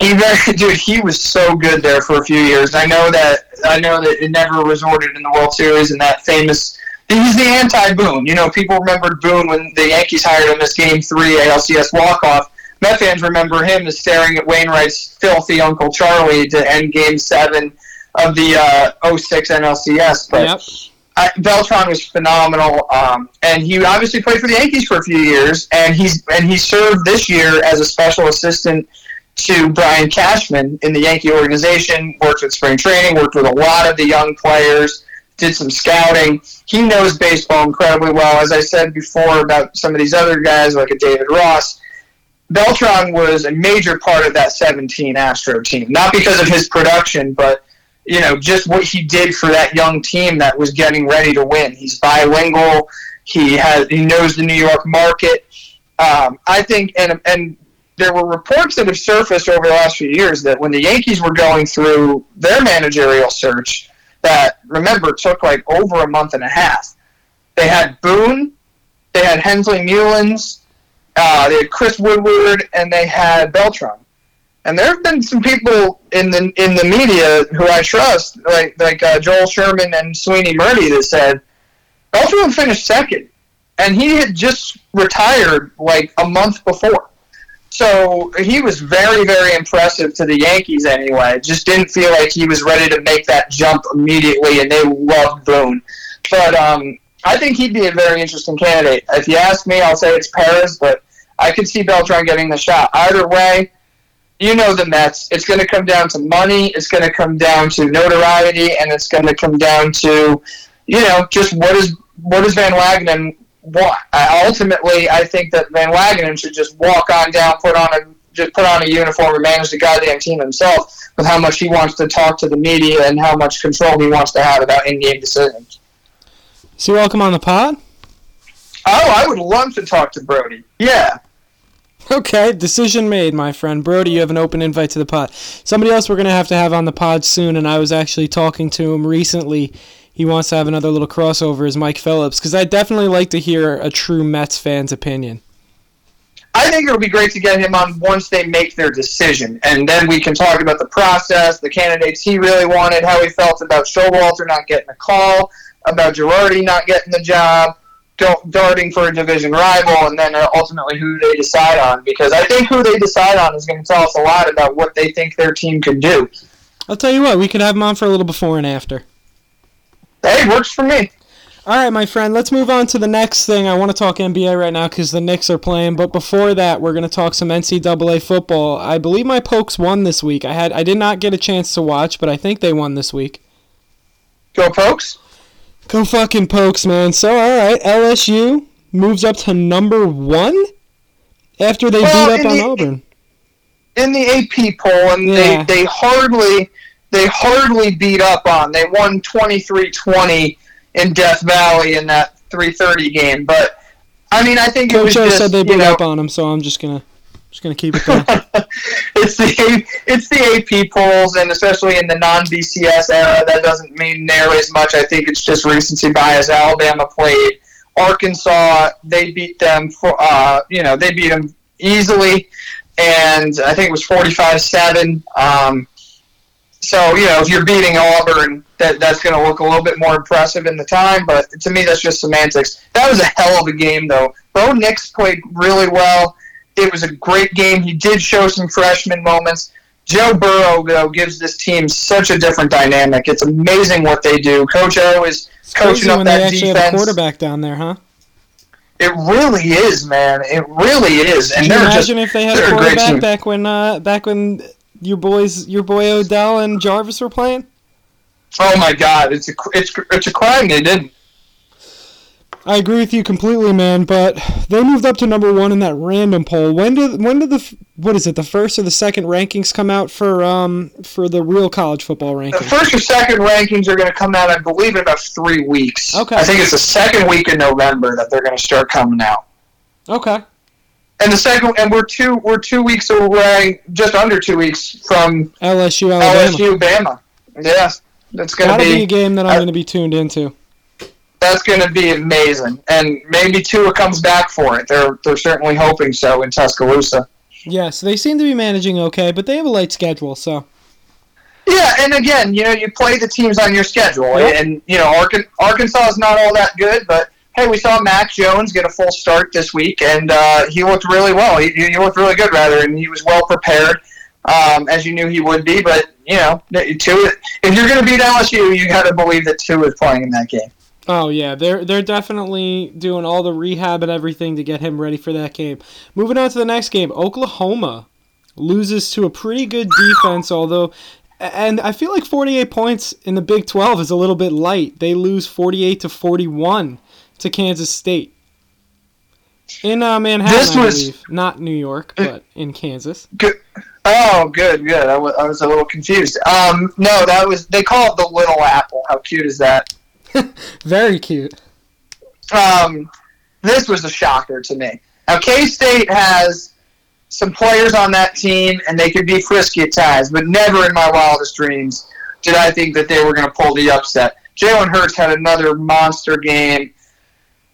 He very, dude, he was so good there for a few years. I know that I know that it never resorted in the World Series and that famous. He's the anti Boone. You know, people remembered Boone when the Yankees hired him as Game Three ALCS walk off. Met fans remember him as staring at Wainwright's filthy Uncle Charlie to end Game Seven of the uh, 06 NLCS. But Yep. I, Beltran was phenomenal, um, and he obviously played for the Yankees for a few years, and he's and he served this year as a special assistant to Brian Cashman in the Yankee organization. Worked with spring training, worked with a lot of the young players, did some scouting. He knows baseball incredibly well. As I said before about some of these other guys, like a David Ross. Beltran was a major part of that 17 Astro team, not because of his production, but you know, just what he did for that young team that was getting ready to win. He's bilingual. He has he knows the New York market. Um, I think, and and there were reports that have surfaced over the last few years that when the Yankees were going through their managerial search, that remember took like over a month and a half. They had Boone, they had Hensley Meulens, uh, they had Chris Woodward, and they had Beltran. And there have been some people in the in the media who I trust, like like uh, Joel Sherman and Sweeny Murti, that said Beltran finished second, and he had just retired like a month before. So he was very very impressive to the Yankees anyway. Just didn't feel like he was ready to make that jump immediately, and they loved Boone. But um, I think he'd be a very interesting candidate. If you ask me, I'll say it's Perez, but I could see Beltran getting the shot. Either way, you know the Mets. It's going to come down to money. It's going to come down to notoriety, and it's going to come down to, you know, just what is what does Van Wagenen want? Uh, ultimately, I think that Van Wagenen should just walk on down, put on a just put on a uniform and manage the goddamn team himself. With how much he wants to talk to the media and how much control he wants to have about in-game decisions. So welcome on the pod. Oh, I would love to talk to Brodie. Yeah. Okay, decision made, my friend. Brodie, you have an open invite to the pod. Somebody else we're going to have to have on the pod soon, and I was actually talking to him recently. He wants to have another little crossover, is Mike Phillips, because I definitely like to hear a true Mets fan's opinion. I think it would be great to get him on once they make their decision, and then we can talk about the process, the candidates he really wanted, how he felt about Showalter not getting a call, about Girardi not getting the job, darting for a division rival, and then ultimately who they decide on. Because I think who they decide on is going to tell us a lot about what they think their team could do. I'll tell you what, we could have him on for a little before and after. Hey, works for me. All right, my friend, let's move on to the next thing. I want to talk NBA right now because the Knicks are playing, but before that, we're going to talk some NCAA football. I believe my Pokes won this week. I had I did not get a chance to watch, but I think they won this week. Go, folks. Go fucking Pokes, man. So, all right, LSU moves up to number one after they Well, beat up on the- Auburn. in the AP poll, and Yeah. they, they hardly they hardly beat up on. They won 23-20 in Death Valley in that 3:30 game. But I mean, I think it Coach was O just said they you beat know, up on them, so I'm just gonna just gonna keep it there. it's the it's the AP polls, and especially in the non-BCS era, that doesn't mean nearly as much. I think it's just recency bias. Alabama played Arkansas; they beat them for uh, you know they beat them easily, and I think it was forty-five-seven. Um, so you know if you're beating Auburn, that that's going to look a little bit more impressive in the time. But to me, that's just semantics. That was a hell of a game, though. Bo Nix played really well. It was a great game. He did show some freshman moments. Joe Burrow, though, gives this team such a different dynamic. It's amazing what they do. Coach O is It's coaching up that a defense. quarterback down there, huh? It really is, man. It really is. And Can you they're just imagine if they had a a quarterback team. back when uh, back when your boys your boy Odell and Jarvis were playing? Oh my God, it's a it's it's a crime they didn't. I agree with you completely, man. But they moved up to number one in that random poll. When did when did the what is it the first or the second rankings come out for um for the real college football rankings? The first or second rankings are going to come out, I believe, in about three weeks. Okay. I think it's the second week in November that they're going to start coming out. Okay. And the second, and we're two we're two weeks away, just under two weeks from LSU Alabama. LSU Bama. Yeah, that's going to be be a game that I'm going to be tuned into. That's going to be amazing, and maybe Tua comes back for it. They're they're certainly hoping so in Tuscaloosa. Yes, they seem to be managing okay, but they have a light schedule, so Yeah, and again, you know, you play the teams on your schedule, Yep. and you know, Arkan- Arkansas is not all that good, but hey, we saw Mac Jones get a full start this week, and uh, he looked really well. He, he looked really good, rather, and he was well prepared, um, as you knew he would be. But you know, Tua, if you're going to beat LSU, you got to believe that Tua is playing in that game. Oh yeah, they're they're definitely doing all the rehab and everything to get him ready for that game. Moving on to the next game, Oklahoma loses to a pretty good defense, although and I feel like 48 points in the Big 12 is a little bit light. They lose 48 to 41 to Kansas State. In uh, Manhattan, This I was- believe. Not New York, but in Kansas. Good. Oh, good, good. I was a little confused. Um, no, that was they call it the Little Apple. How cute is that? Very cute. um, this was a shocker to me. Now, K State has some players on that team, and they could be frisky at times, but never in my wildest dreams did I think that they were going to pull the upset. Jalen Hurts had another monster game.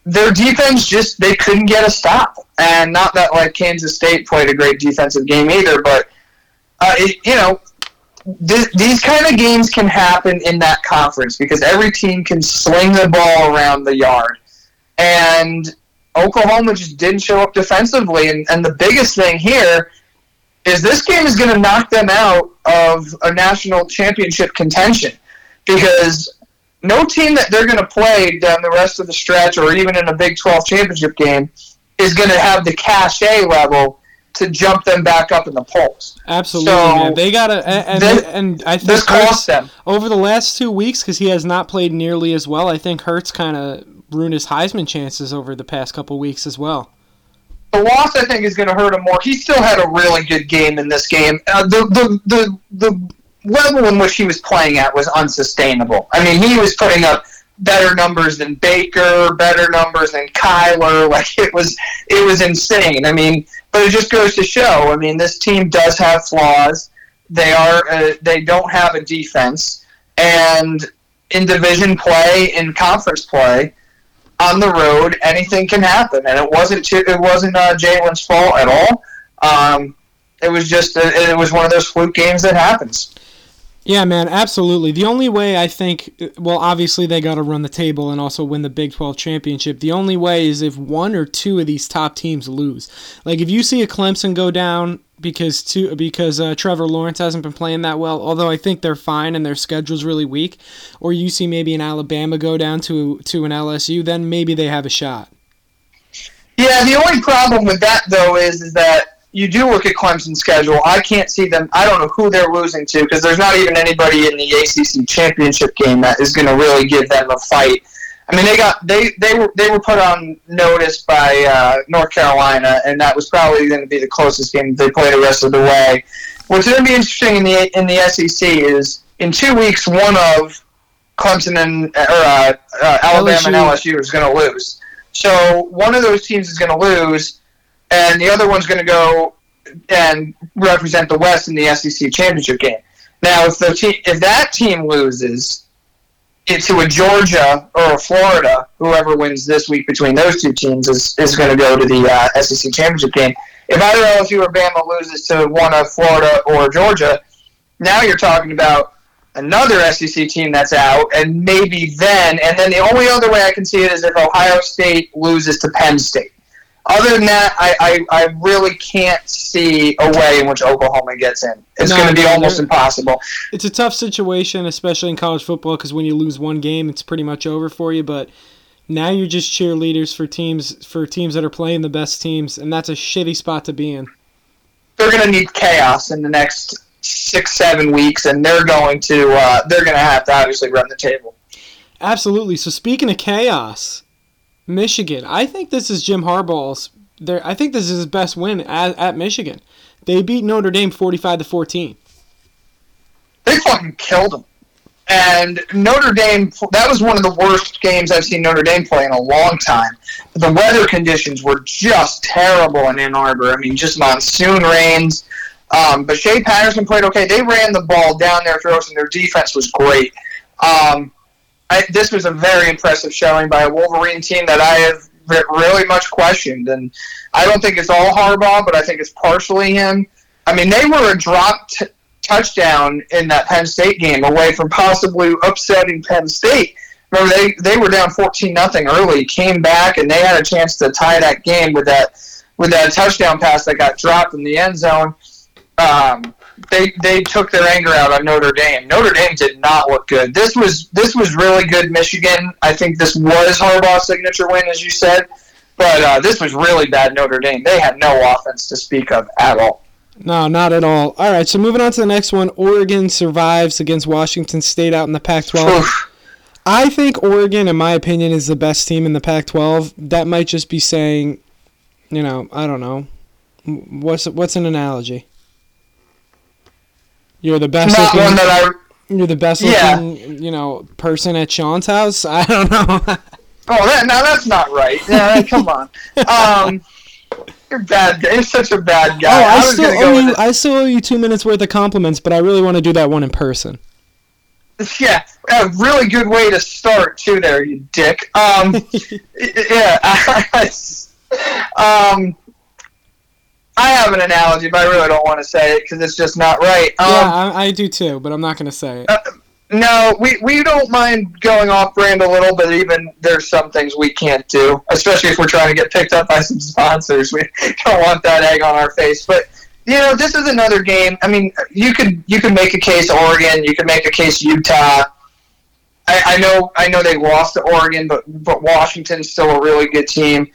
Their defense just, they couldn't get a stop. And not that, like, Kansas State played a great defensive game either, but, uh, it, you know, th- these kind of games can happen in that conference because every team can sling the ball around the yard. And Oklahoma just didn't show up defensively. And, and the biggest thing here is this game is going to knock them out of a national championship contention because no team that they're going to play down the rest of the stretch or even in a Big 12 championship game is going to have the cachet level to jump them back up in the polls. Absolutely, So, man. They got to and, and, this- and I think This cost them. over the last two weeks because he has not played nearly as well. I think Hurts kind of ruined his Heisman chances over the past couple weeks as well. the loss I think is going to hurt him more. He still had a really good game in this game. Uh, the, the the the level in which he was playing at was unsustainable. I mean, he was putting up better numbers than Baker, better numbers than Kyler. Like it was it was insane. I mean, but it just goes to show. I mean, this team does have flaws. They are uh, they don't have a defense, and in division play, in conference play, on the road, anything can happen, and it wasn't Ch- it wasn't uh, Jalen's fault at all. Um, it was just a, it was one of those fluke games that happens. Yeah, man, absolutely. The only way I think, well, obviously they got to run the table and also win the Big 12 championship. The only way is if one or two of these top teams lose. Like if you see a Clemson go down because two because uh, Trevor Lawrence hasn't been playing that well, although I think they're fine and their schedule's really weak, or you see maybe an Alabama go down to to an LSU, then maybe they have a shot. Yeah, the only problem with that though is is that you do look at Clemson's schedule. I can't see them. I don't know who they're losing to because there's not even anybody in the ACC championship game that is going to really give them a fight. I mean, they got they they were they were put on notice by uh, North Carolina, and that was probably going to be the closest game they played the rest of the way. What's going to be interesting in the in the SEC is in two weeks, one of Clemson and or uh, uh, Alabama and LSU is going to lose. So one of those teams is going to lose, and the other one's going to go and represent the West in the SEC championship game. Now, if the te- if that team loses to a Georgia or a Florida, whoever wins this week between those two teams is, is going to go to the uh, SEC championship game. If either LSU or Bama loses to one of Florida or Georgia, now you're talking about another SEC team that's out, and maybe then, and then the only other way I can see it is if Ohio State loses to Penn State. Other than that, I, I, I really can't see a way in which Oklahoma gets in. It's No, going to be almost impossible. It's a tough situation, especially in college football, because when you lose one game, it's pretty much over for you. But now you're just cheerleaders for teams for teams that are playing the best teams, and that's a shitty spot to be in. They're going to need chaos in the next six, seven weeks, and they're going to uh, they're going to have to obviously run the table. Absolutely. So speaking of chaos, Michigan. I think this is Jim Harbaugh's. There, I think this is his best win at, at Michigan. They beat Notre Dame forty-five to fourteen. They fucking killed them. And Notre Dame, that was one of the worst games I've seen Notre Dame play in a long time. The weather conditions were just terrible in Ann Arbor. I mean, just monsoon rains. Um, but Shea Patterson played okay. They ran the ball down their throats, and their defense was great. Um, I, this was a very impressive showing by a Wolverine team that I have really much questioned. And I don't think it's all Harbaugh, but I think it's partially him. I mean, they were a dropped touchdown in that Penn State game away from possibly upsetting Penn State. Remember, they, they were down 14 nothing early, came back, and they had a chance to tie that game with that with that touchdown pass that got dropped in the end zone. Um, they they took their anger out on Notre Dame. Notre Dame did not look good. This was this was really good. Michigan. I think this was Harbaugh's signature win, as you said. But uh, this was really bad. Notre Dame. They had no offense to speak of at all. No, not at all. All right, so moving on to the next one. Oregon survives against Washington State out in the Pac-12. I think Oregon, in my opinion, is the best team in the Pac-12. That might just be saying, you know, I don't know. What's what's an analogy? You're the best. Not looking, one that I. You're the best Yeah. looking, you know, person at Sean's house. I don't know. Oh, that, now that's not right. Yeah, come on. Um, you're bad. You're such a bad guy. oh, I, was still owe you. I still owe you two minutes worth of compliments, but I really want to do that one in person. Yeah, a really good way to start too. There, you dick. Um, yeah. um, I have an analogy, but I really don't want to say it because it's just not right. Um, yeah, I, I do too, but I'm not going to say it. No, we, we don't mind going off brand a little, but even there's some things we can't do, especially if we're trying to get picked up by some sponsors. We don't want that egg on our face. But you know, this is another game. I mean, you could you could make a case Oregon, you could make a case Utah. I, I know I know they lost to Oregon, but but Washington's still a really good team.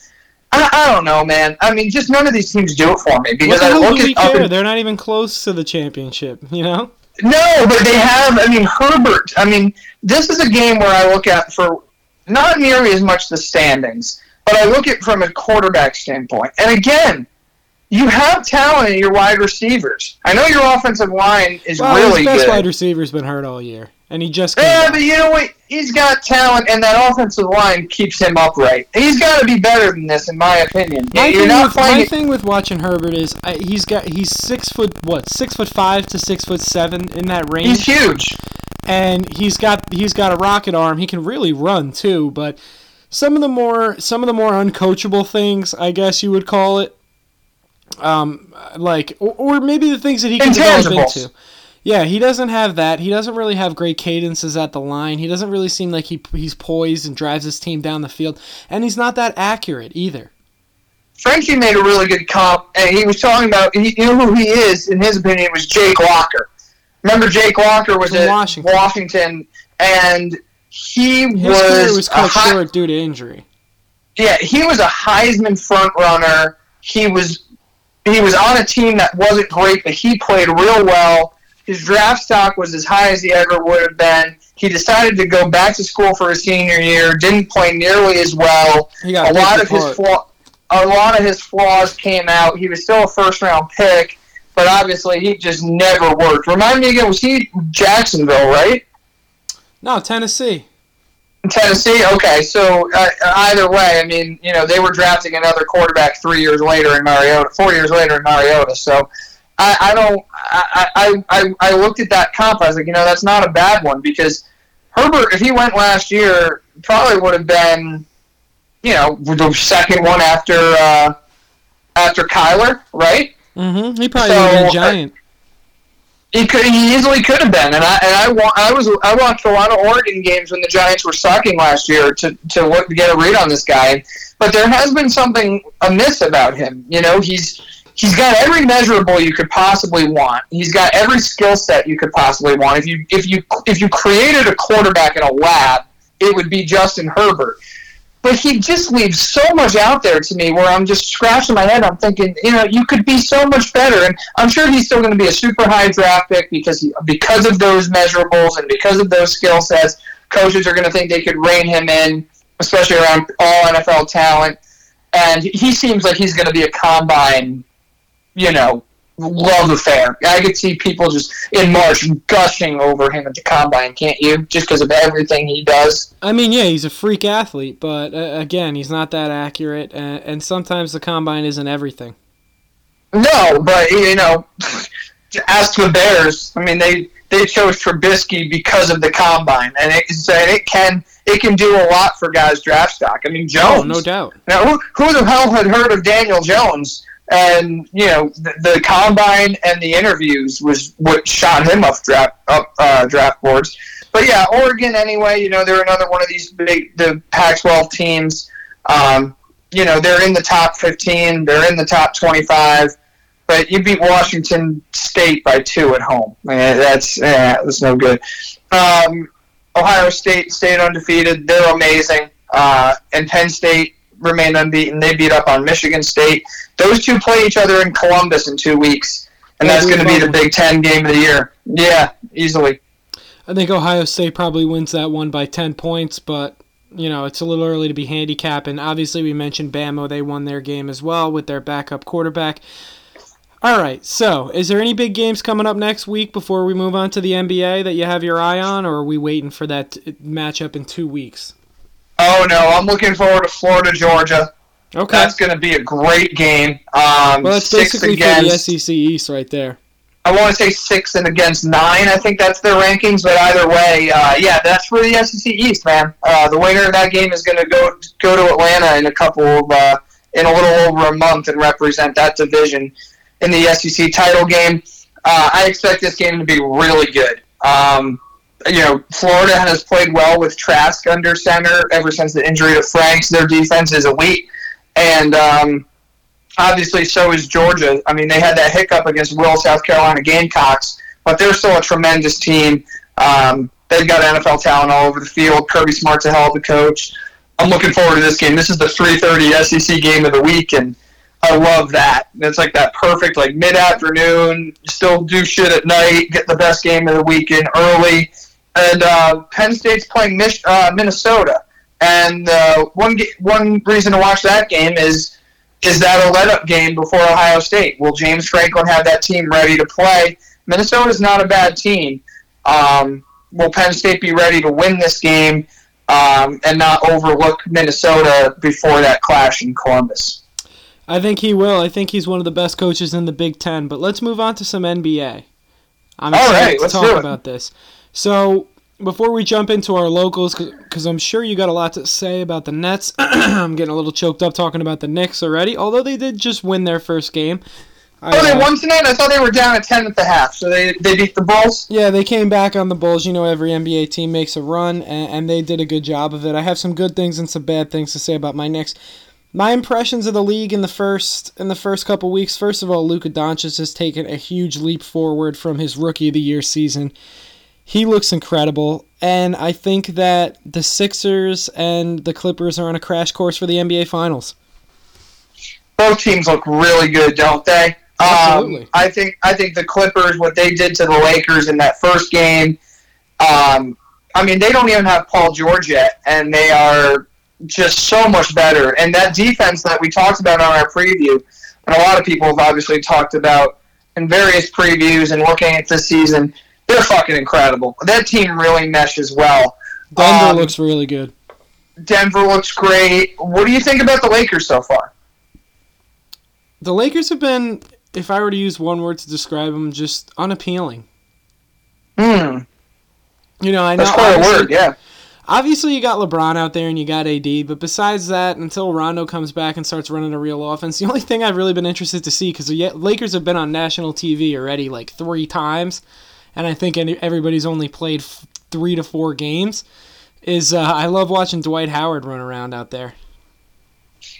I, I don't know, man. I mean, just none of these teams do it for me because I look at They're not even close to the championship. You know. No, but they have. I mean, Herbert. I mean, this is a game where I look at for not nearly as much the standings, but I look at from a quarterback standpoint. And again, you have talent in your wide receivers. I know your offensive line is Well, really his best good. wide receiver's been hurt all year, and he just. Yeah, but you know what? He's got talent, and that offensive line keeps him upright. He's got to be better than this, in my opinion. My You're thing, not with, my thing with watching Herbert is I, he's got he's six foot what six foot five to six foot seven in that range. He's huge. and he's got he's got a rocket arm. He can really run too, but some of the more some of the more uncoachable things, I guess you would call it, um, like or, or maybe the things that he can develop into. Yeah, he doesn't have that. He doesn't really have great cadences at the line. He doesn't really seem like he he's poised and drives his team down the field, and he's not that accurate either. Frankie made a really good comp, and he was talking about he, you know who he is. In his opinion, was Jake Locker. Remember, Jake Locker was From at Washington. Washington, and he His was, was cut high- short due to injury. Yeah, he was a Heisman front runner. He was he was on a team that wasn't great, but he played real well. His draft stock was as high as he ever would have been. He decided to go back to school for his senior year. Didn't play nearly as well. A lot of his flaw, a lot of his flaws came out. He was still a first round pick, but obviously he just never worked. Remind me again, was he Jacksonville, right? No, Tennessee. Tennessee. Okay, so uh, either way, I mean, you know, they were drafting another quarterback three years later in Mariota, four years later in Mariota. So I, I don't. I, I I I looked at that comp. I was like, you know, that's not a bad one because Herbert, if he went last year, probably would have been, you know, the second one after uh, after Kyler, right? Mm-hmm. He probably So, would have been uh, a giant. He could. He easily could have been, and I and I, wa- I was I watched a lot of Oregon games when the Giants were sucking last year to to get a read on this guy. But there has been something amiss about him. You know, he's he's got every measurable you could possibly want. He's got every skill set you could possibly want. If you if you if you created a quarterback in a lab, it would be Justin Herbert. but he just leaves so much out there to me where I'm just scratching my head. I'm thinking, you know, you could be so much better. And I'm sure he's still going to be a super high draft pick because because of those measurables and because of those skill sets. Coaches are going to think they could rein him in, especially around all NFL talent. And he seems like he's going to be a combine, you know, love affair. I could see people just in March gushing over him at the combine, can't you? Just because of everything he does. I mean, yeah, he's a freak athlete, but uh, again, he's not that accurate, and, and sometimes the combine isn't everything. No, but you know, ask the Bears. I mean, they they chose Trubisky because of the combine, and it, it can it can do a lot for guys' draft stock. I mean, Jones, oh, no doubt. Now, who, who the hell had heard of Daniel Jones? And you know the, the, combine and the interviews was what shot him up draft up uh, draft boards. But yeah, Oregon anyway. You know they're another one of these big the Pac-12 teams. Um, you know they're in the top 15. They're in the top 25. But you beat Washington State by two at home. that's yeah, that's no good. Um, Ohio State stayed undefeated. They're amazing. Uh, and Penn State remained unbeaten. They beat up on Michigan State. Those two play each other in Columbus in two weeks, and that's going to be the Big Ten game of the year. Yeah, easily. I think Ohio State probably wins that one by 10 points, but you know, it's a little early to be handicapping. Obviously, we mentioned Bama. They won their game as well with their backup quarterback. All right, so is there any big games coming up next week before we move on to the NBA that you have your eye on, or are we waiting for that matchup in two weeks? Oh, no, I'm looking forward to Florida, Georgia. Okay. That's going to be a great game. Um, well, that's basically against, for the SEC East right there. I want to say six and against nine. I think that's their rankings, but either way, uh, yeah, that's for the SEC East, man. Uh, the winner of that game is going to go go to Atlanta in a couple of uh, in a little over a month and represent that division in the SEC title game. Uh, I expect this game to be really good. Um, you know, Florida has played well with Trask under center ever since the injury to Franks. Their defense is elite and um, obviously so is Georgia. I mean, they had that hiccup against Will South Carolina Gamecocks, but they're still a tremendous team. Um, they've got NFL talent all over the field. Kirby Smart's a hell of a coach. I'm looking forward to this game. This is the 3:30 SEC game of the week, and I love that. It's like that perfect like mid afternoon. Still do shit at night. Get the best game of the weekend early. And uh, Penn State's playing Mich- uh, Minnesota. And uh, one one reason to watch that game is is that a let up game before Ohio State? Will James Franklin have that team ready to play? Minnesota is not a bad team. Um, will Penn State be ready to win this game um, and not overlook Minnesota before that clash in Columbus? I think he will. I think he's one of the best coaches in the Big Ten. But let's move on to some NBA. I'm excited All right, to talk about this. So before we jump into our locals, because I'm sure you got a lot to say about the Nets. I'm getting a little choked up talking about the Knicks already, although they did just win their first game. I, oh, they uh, won tonight. I thought they were down at ten at the half, so they they beat the Bulls. Yeah, they came back on the Bulls. You know, every NBA team makes a run, and, and they did a good job of it. I have some good things and some bad things to say about my Knicks. My impressions of the league in the first in the first couple weeks. First of all, Luka Doncic has taken a huge leap forward from his rookie of the year season. He looks incredible, and I think that the Sixers and the Clippers are on a crash course for the NBA Finals. Both teams look really good, don't they? Absolutely. Um, I think I think the Clippers, what they did to the Lakers in that first game. Um, I mean, they don't even have Paul George yet, and they are just so much better. And that defense that we talked about on our preview, and a lot of people have obviously talked about in various previews and looking at this season they're fucking incredible. That team really meshes well. Denver um, looks really good. Denver looks great. What do you think about the Lakers so far? The Lakers have been, if I were to use one word to describe them, just unappealing. Hmm. You know, I know. That's quite a word, yeah. Obviously, you got LeBron out there and you got AD, but besides that, until Rondo comes back and starts running a real offense, the only thing I've really been interested to see because the Lakers have been on national TV already like three times and I think everybody's only played three to four games, is uh, I love watching Dwight Howard run around out there.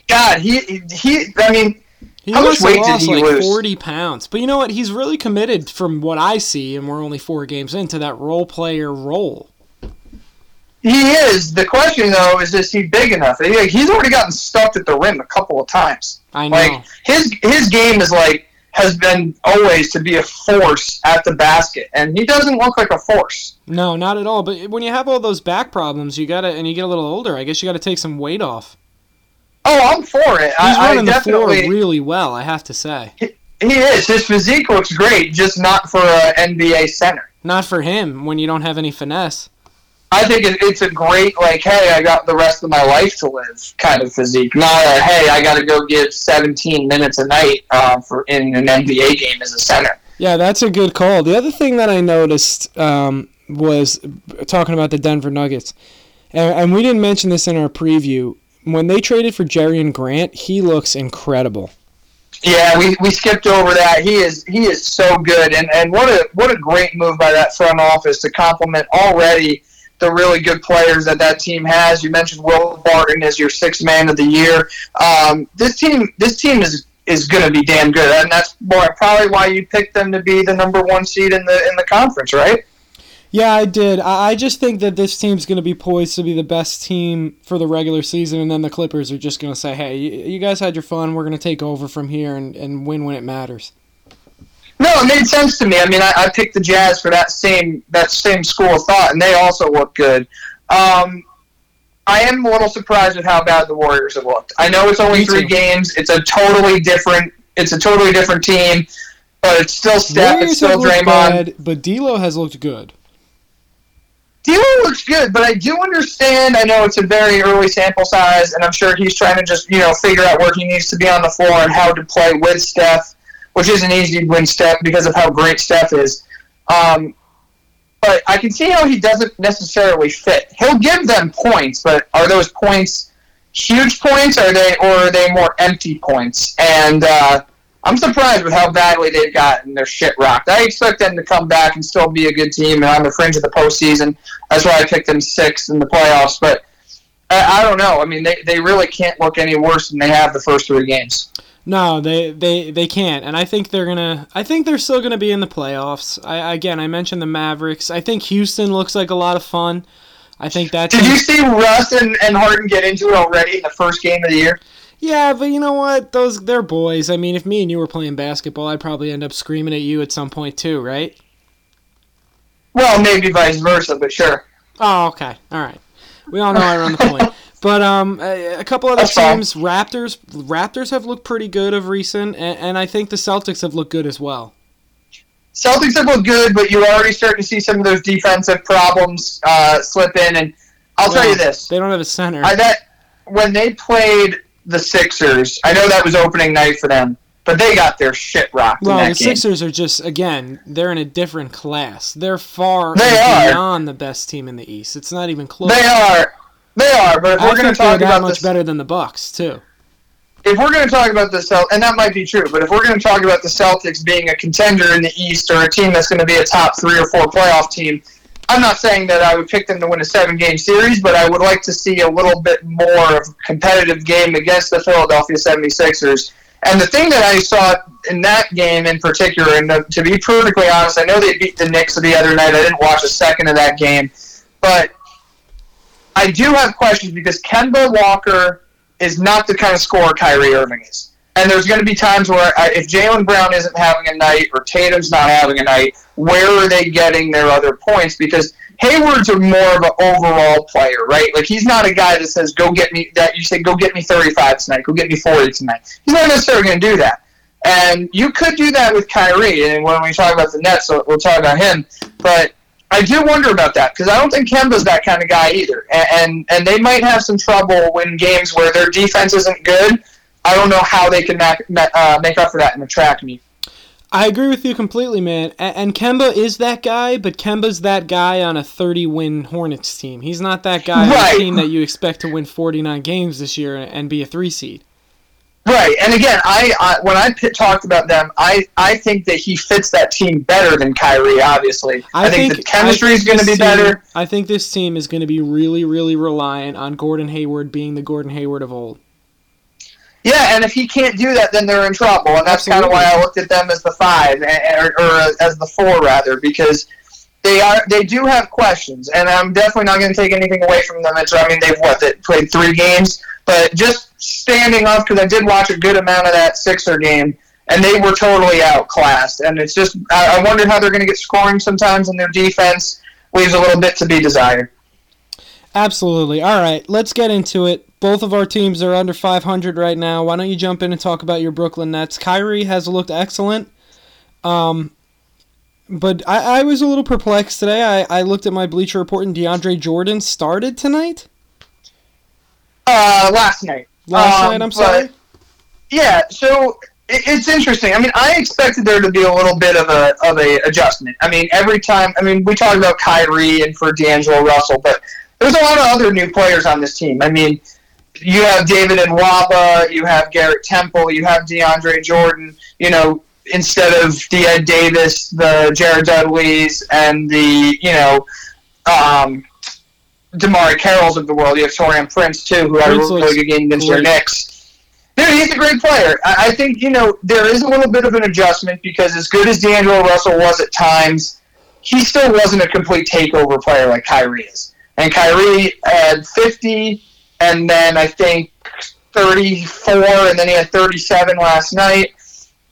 God, he he. I mean, he how much weight did he like lose? Forty pounds. But you know what? He's really committed, from what I see, and we're only four games into that role player role. He is. The question though is, is he big enough? He's already gotten stuffed at the rim a couple of times. I know. Like his his game is like has been always to be a force at the basket, and he doesn't look like a force. No, not at all. But when you have all those back problems, you gotta and you get a little older. I guess you got to take some weight off. Oh, I'm for it. He's I, running I the floor really well, I have to say. He, he is. His physique looks great, just not for an NBA center. Not for him when you don't have any finesse. I think it, it's a great like, hey, I got the rest of my life to live kind of physique. Not a hey, I got to go give 17 minutes a night uh, for in an NBA game as a center. Yeah, that's a good call. The other thing that I noticed um, was talking about the Denver Nuggets, and, and we didn't mention this in our preview. When they traded for Jerian Grant, he looks incredible. Yeah, we, we skipped over that. He is he is so good, and, and what a what a great move by that front office to complement already the really good players that that team has. You mentioned Will Barton as your sixth man of the year. Um, this team this team is is going to be damn good, and that's probably why you picked them to be the number one seed in the in the conference, right? Yeah, I did. I just think that this team's going to be poised to be the best team for the regular season, and then the Clippers are just going to say, hey, you guys had your fun. We're going to take over from here and, and win when it matters. No, it made sense to me. I mean, I, I picked the Jazz for that same that same school of thought, and they also look good. Um, I am a little surprised with how bad the Warriors have looked. I know it's only Me three too. games. It's a totally different. It's a totally different team, but it's still Steph. Warriors It's still Draymond. bad, but D'Lo has looked good. D'Lo looks good, but I do understand. I know it's a very early sample size, and I'm sure he's trying to just you know figure out where he needs to be on the floor and how to play with Steph, which isn't easy when Steph because of how great Steph is. Um, but I can see how he doesn't necessarily fit. He'll give them points, but are those points huge points? Or are they or are they more empty points? And uh, I'm surprised with how badly they've gotten their shit rocked. I expect them to come back and still be a good team and on the fringe of the postseason. That's why I picked them sixth in the playoffs. But I, I don't know. I mean, they, they really can't look any worse than they have the first three games. No, they, they, they can't, and I think they're gonna. I think they're still gonna be in the playoffs. I again, I mentioned the Mavericks. I think Houston looks like a lot of fun. I think that. Did you see Russ and, and Harden get into it already in the first game of the year? Yeah, but you know what? Those they're boys. I mean, if me and you were playing basketball, I'd probably end up screaming at you at some point too, right? Well, maybe vice versa, but sure. Oh, okay. All right. We all know I run the point. But um, a, a couple other That's fine. teams, Raptors. Raptors have looked pretty good of recent, and, and I think the Celtics have looked good as well. Celtics have looked good, but you're already starting to see some of those defensive problems uh, slip in. And I'll tell you this: They don't have a center. I bet when they played the Sixers, I know that was opening night for them, but they got their shit rocked well, in the game. Sixers are just again, they're in a different class. They're far They are. beyond the best team in the East. It's not even close. They are, they are. But if we're going to talk about much this, better than the Bucks too. if we're going to talk about the Celt, and that might be true, but if we're going to talk about the Celtics being a contender in the East or a team that's going to be a top three or four playoff team, I'm not saying that I would pick them to win a seven game series, but I would like to see a little bit more of a competitive game against the Philadelphia 76ers. And the thing that I saw in that game in particular, and to be perfectly honest, I know they beat the Knicks the other night. I didn't watch a second of that game, but I do have questions because Kemba Walker is not the kind of scorer Kyrie Irving is. And there's going to be times where I, if Jaylen Brown isn't having a night or Tatum's not having a night, where are they getting their other points? Because Hayward's a more of an overall player, right? Like he's not a guy that says, "Go get me." That you say, "Go get me 35 tonight. Go get me 40 tonight." He's not necessarily going to do that. And you could do that with Kyrie. And when we talk about the Nets, so we'll talk about him. But I do wonder about that because I don't think Kemba's that kind of guy either. And, and and they might have some trouble in games where their defense isn't good. I don't know how they can make, uh, make up for that and attract me. I agree with you completely, man. And Kemba is that guy, but Kemba's that guy on a 30 win Hornets team. He's not that guy on a team that you expect to win 49 games this year and be a three seed. Right, and again, I, I when I p- talked about them, I, I think that he fits that team better than Kyrie. Obviously, I, think, the chemistry I is going to be team- better. I think this team is going to be really, really reliant on Gordon Hayward being the Gordon Hayward of old. Yeah, and if he can't do that, then they're in trouble, and that's kind of why I looked at them as the five, eh, eh, or, or uh, as the four rather, because they are they do have questions, and I'm definitely not going to take anything away from them. It's, I mean, they've what they played three games, but just standing up because I did watch a good amount of that Sixer game, and they were totally outclassed. And it's just I, I wonder how they're going to get scoring sometimes, and their defense leaves a little bit to be desired. Absolutely. All right, let's get into it. Both of our teams are under 500 right now. Why don't you jump in and talk about your Brooklyn Nets? Kyrie has looked excellent. Um, but I, I was a little perplexed today. I, I looked at my Bleacher Report and DeAndre Jordan started tonight. Uh, last night. Last um, night, I'm sorry. Yeah, so it, it's interesting. I mean, I expected there to be a little bit of a of a adjustment. I mean, every time. I mean, we talked about Kyrie and for D'Angelo Russell, but there's a lot of other new players on this team. I mean, you have David Nwaba, you have Garrett Temple, you have DeAndre Jordan. You know, instead of the Ed Davis, the Jared Dudleys, and the you know um, DeMarre Carrolls of the world. You have Taurean Prince too, who had a really good game against your Knicks. Dude, he's a great player. I, I think you know there is a little bit of an adjustment because as good as D'Angelo Russell was at times, he still wasn't a complete takeover player like Kyrie is. And Kyrie had 50, and then I think 34, and then he had 37 last night.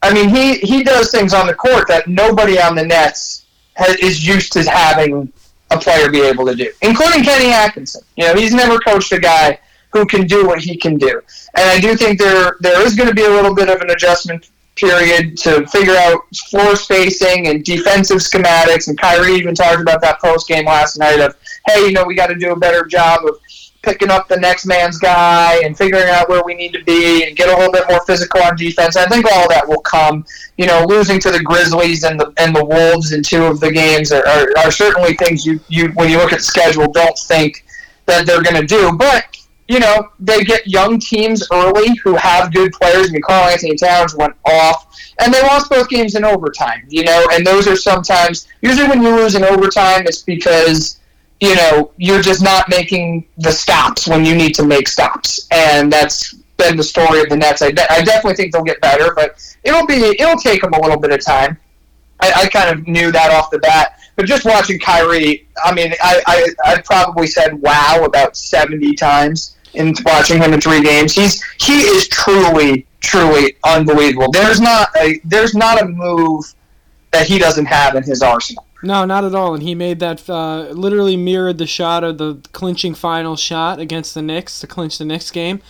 I mean, he, he does things on the court that nobody on the Nets has, is used to having a player be able to do, including Kenny Atkinson. You know, he's never coached a guy who can do what he can do. And I do think there there is going to be a little bit of an adjustment period to figure out floor spacing and defensive schematics. And Kyrie even talked about that post game last night of, hey, you know, we got to do a better job of picking up the next man's guy and figuring out where we need to be and get a little bit more physical on defense. I think all that will come. You know, losing to the Grizzlies and the and the Wolves in two of the games are, are, are certainly things you, you when you look at the schedule don't think that they're going to do. But you know, they get young teams early who have good players. I mean, Karl-Anthony Towns went off, and they lost both games in overtime. You know, and those are sometimes usually when you lose in overtime, it's because you know, you're just not making the stops when you need to make stops, and that's been the story of the Nets. I, I definitely think they'll get better, but it'll be it'll take them a little bit of time. I, I kind of knew that off the bat, but just watching Kyrie, I mean, I, I I probably said wow about seventy times in watching him in three games. He's he is truly truly unbelievable. There's not a there's not a move that he doesn't have in his arsenal. No, not at all. And he made that uh, literally mirrored the shot of the clinching final shot against the Knicks to clinch the Knicks game.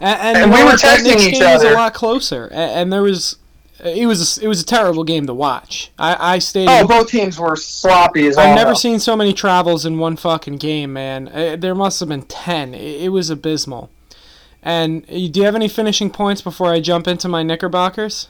And, and, and we were texting each other. Was a lot closer, and, and there was. It was a, it was a terrible game to watch. I, I stayed. Oh, both teams were sloppy as I've never seen so many travels in one fucking game, man. Uh, there must have been ten. It, it was abysmal. And uh, do you have any finishing points before I jump into my Knickerbockers?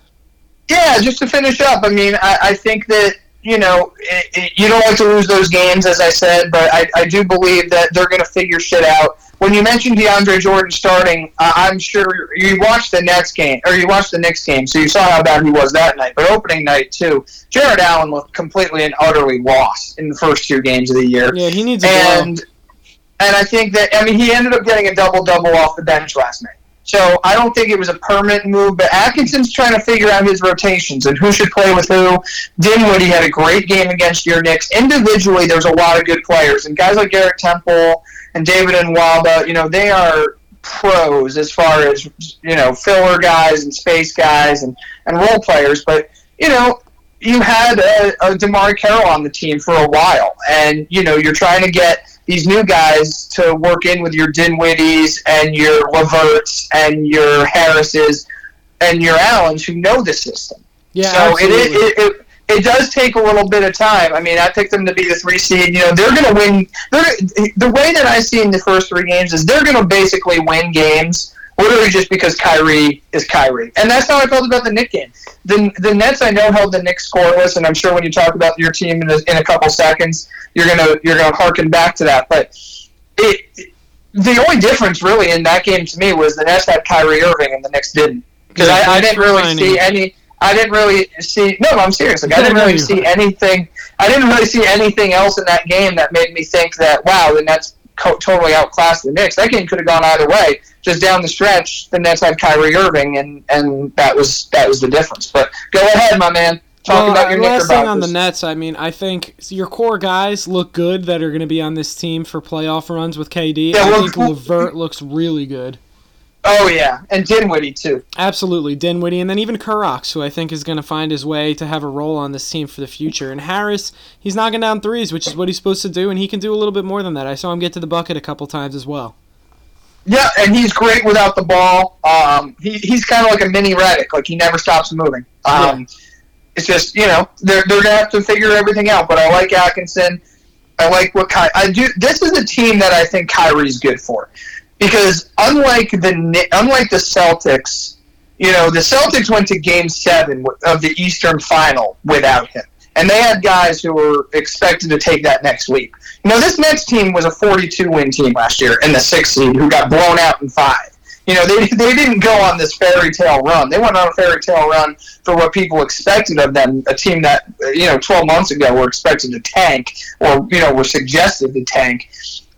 Yeah, just to finish up. I mean, I, I think that you know, it, it, you don't like to lose those games, as I said, but I, I do believe that they're going to figure shit out. When you mentioned DeAndre Jordan starting, uh, I'm sure you watched the Nets game, or you watched the Knicks game, so you saw how bad he was that night. But opening night, too, Jarrett Allen looked completely and utterly lost in the first two games of the year. Yeah, he needs a game. and, and I think that, I mean, he ended up getting a double double off the bench last night. So I don't think it was a permanent move, but Atkinson's trying to figure out his rotations and who should play with who. Dinwiddie had a great game against your Knicks. Individually, there's a lot of good players, and guys like Garrett Temple and David and Nwaba, you know, they are pros as far as you know filler guys and space guys and, and role players. But you know, you had a, a DeMarre Carroll on the team for a while, and you know you're trying to get these new guys to work in with your Dinwiddies and your LeVerts and your Harrises and your Allens who know the system. Yeah, so it, it, it, it does take a little bit of time. I mean, I picked them to be the three seed. You know, they're going to win. They're, the way that I see in the first three games is they're going to basically win games literally just because Kyrie is Kyrie. And that's how I felt about the Knicks game. The, the Nets, I know, held the Knicks scoreless, and I'm sure when you talk about your team in a, in a couple seconds, you're gonna you're gonna harken back to that. But it, the only difference really in that game to me was the Nets had Kyrie Irving and the Knicks didn't, because I, I, didn't really see any. I didn't really see. No, I'm serious. Like I didn't really see anything. I didn't really see anything else in that game that made me think that wow, the Nets co- totally outclassed the Knicks. That game could have gone either way. Just down the stretch, the Nets had Kyrie Irving, and and that was that was the difference. But go ahead, my man. Talk well, about your uh, last thing on the Nets, I mean, I think your core guys look good that are going to be on this team for playoff runs with KD. Yeah, I well, think Levert looks really good. Oh yeah, and Dinwiddie too. Absolutely, Dinwiddie, and then even Kurucs, who I think is going to find his way to have a role on this team for the future. And Harris, he's knocking down threes, which is what he's supposed to do, and he can do a little bit more than that. I saw him get to the bucket a couple times as well. Yeah, and he's great without the ball. Um, he, he's kind of like a mini Redick. Like he never stops moving. Um, It's just you know they're they're gonna have to figure everything out. But I like Atkinson. I like what Ky- I do. This is a team that I think Kyrie's good for, because unlike the unlike the Celtics, you know the Celtics went to Game Seven of the Eastern Final without him, and they had guys who were expected to take that next leap. You know, this next team was a 42 win team last year in the sixth seed who got blown out in five. You know, they, they didn't go on this fairy tale run. They went on a fairy tale run for what people expected of them, a team that, you know, 12 months ago were expected to tank or, you know, were suggested to tank.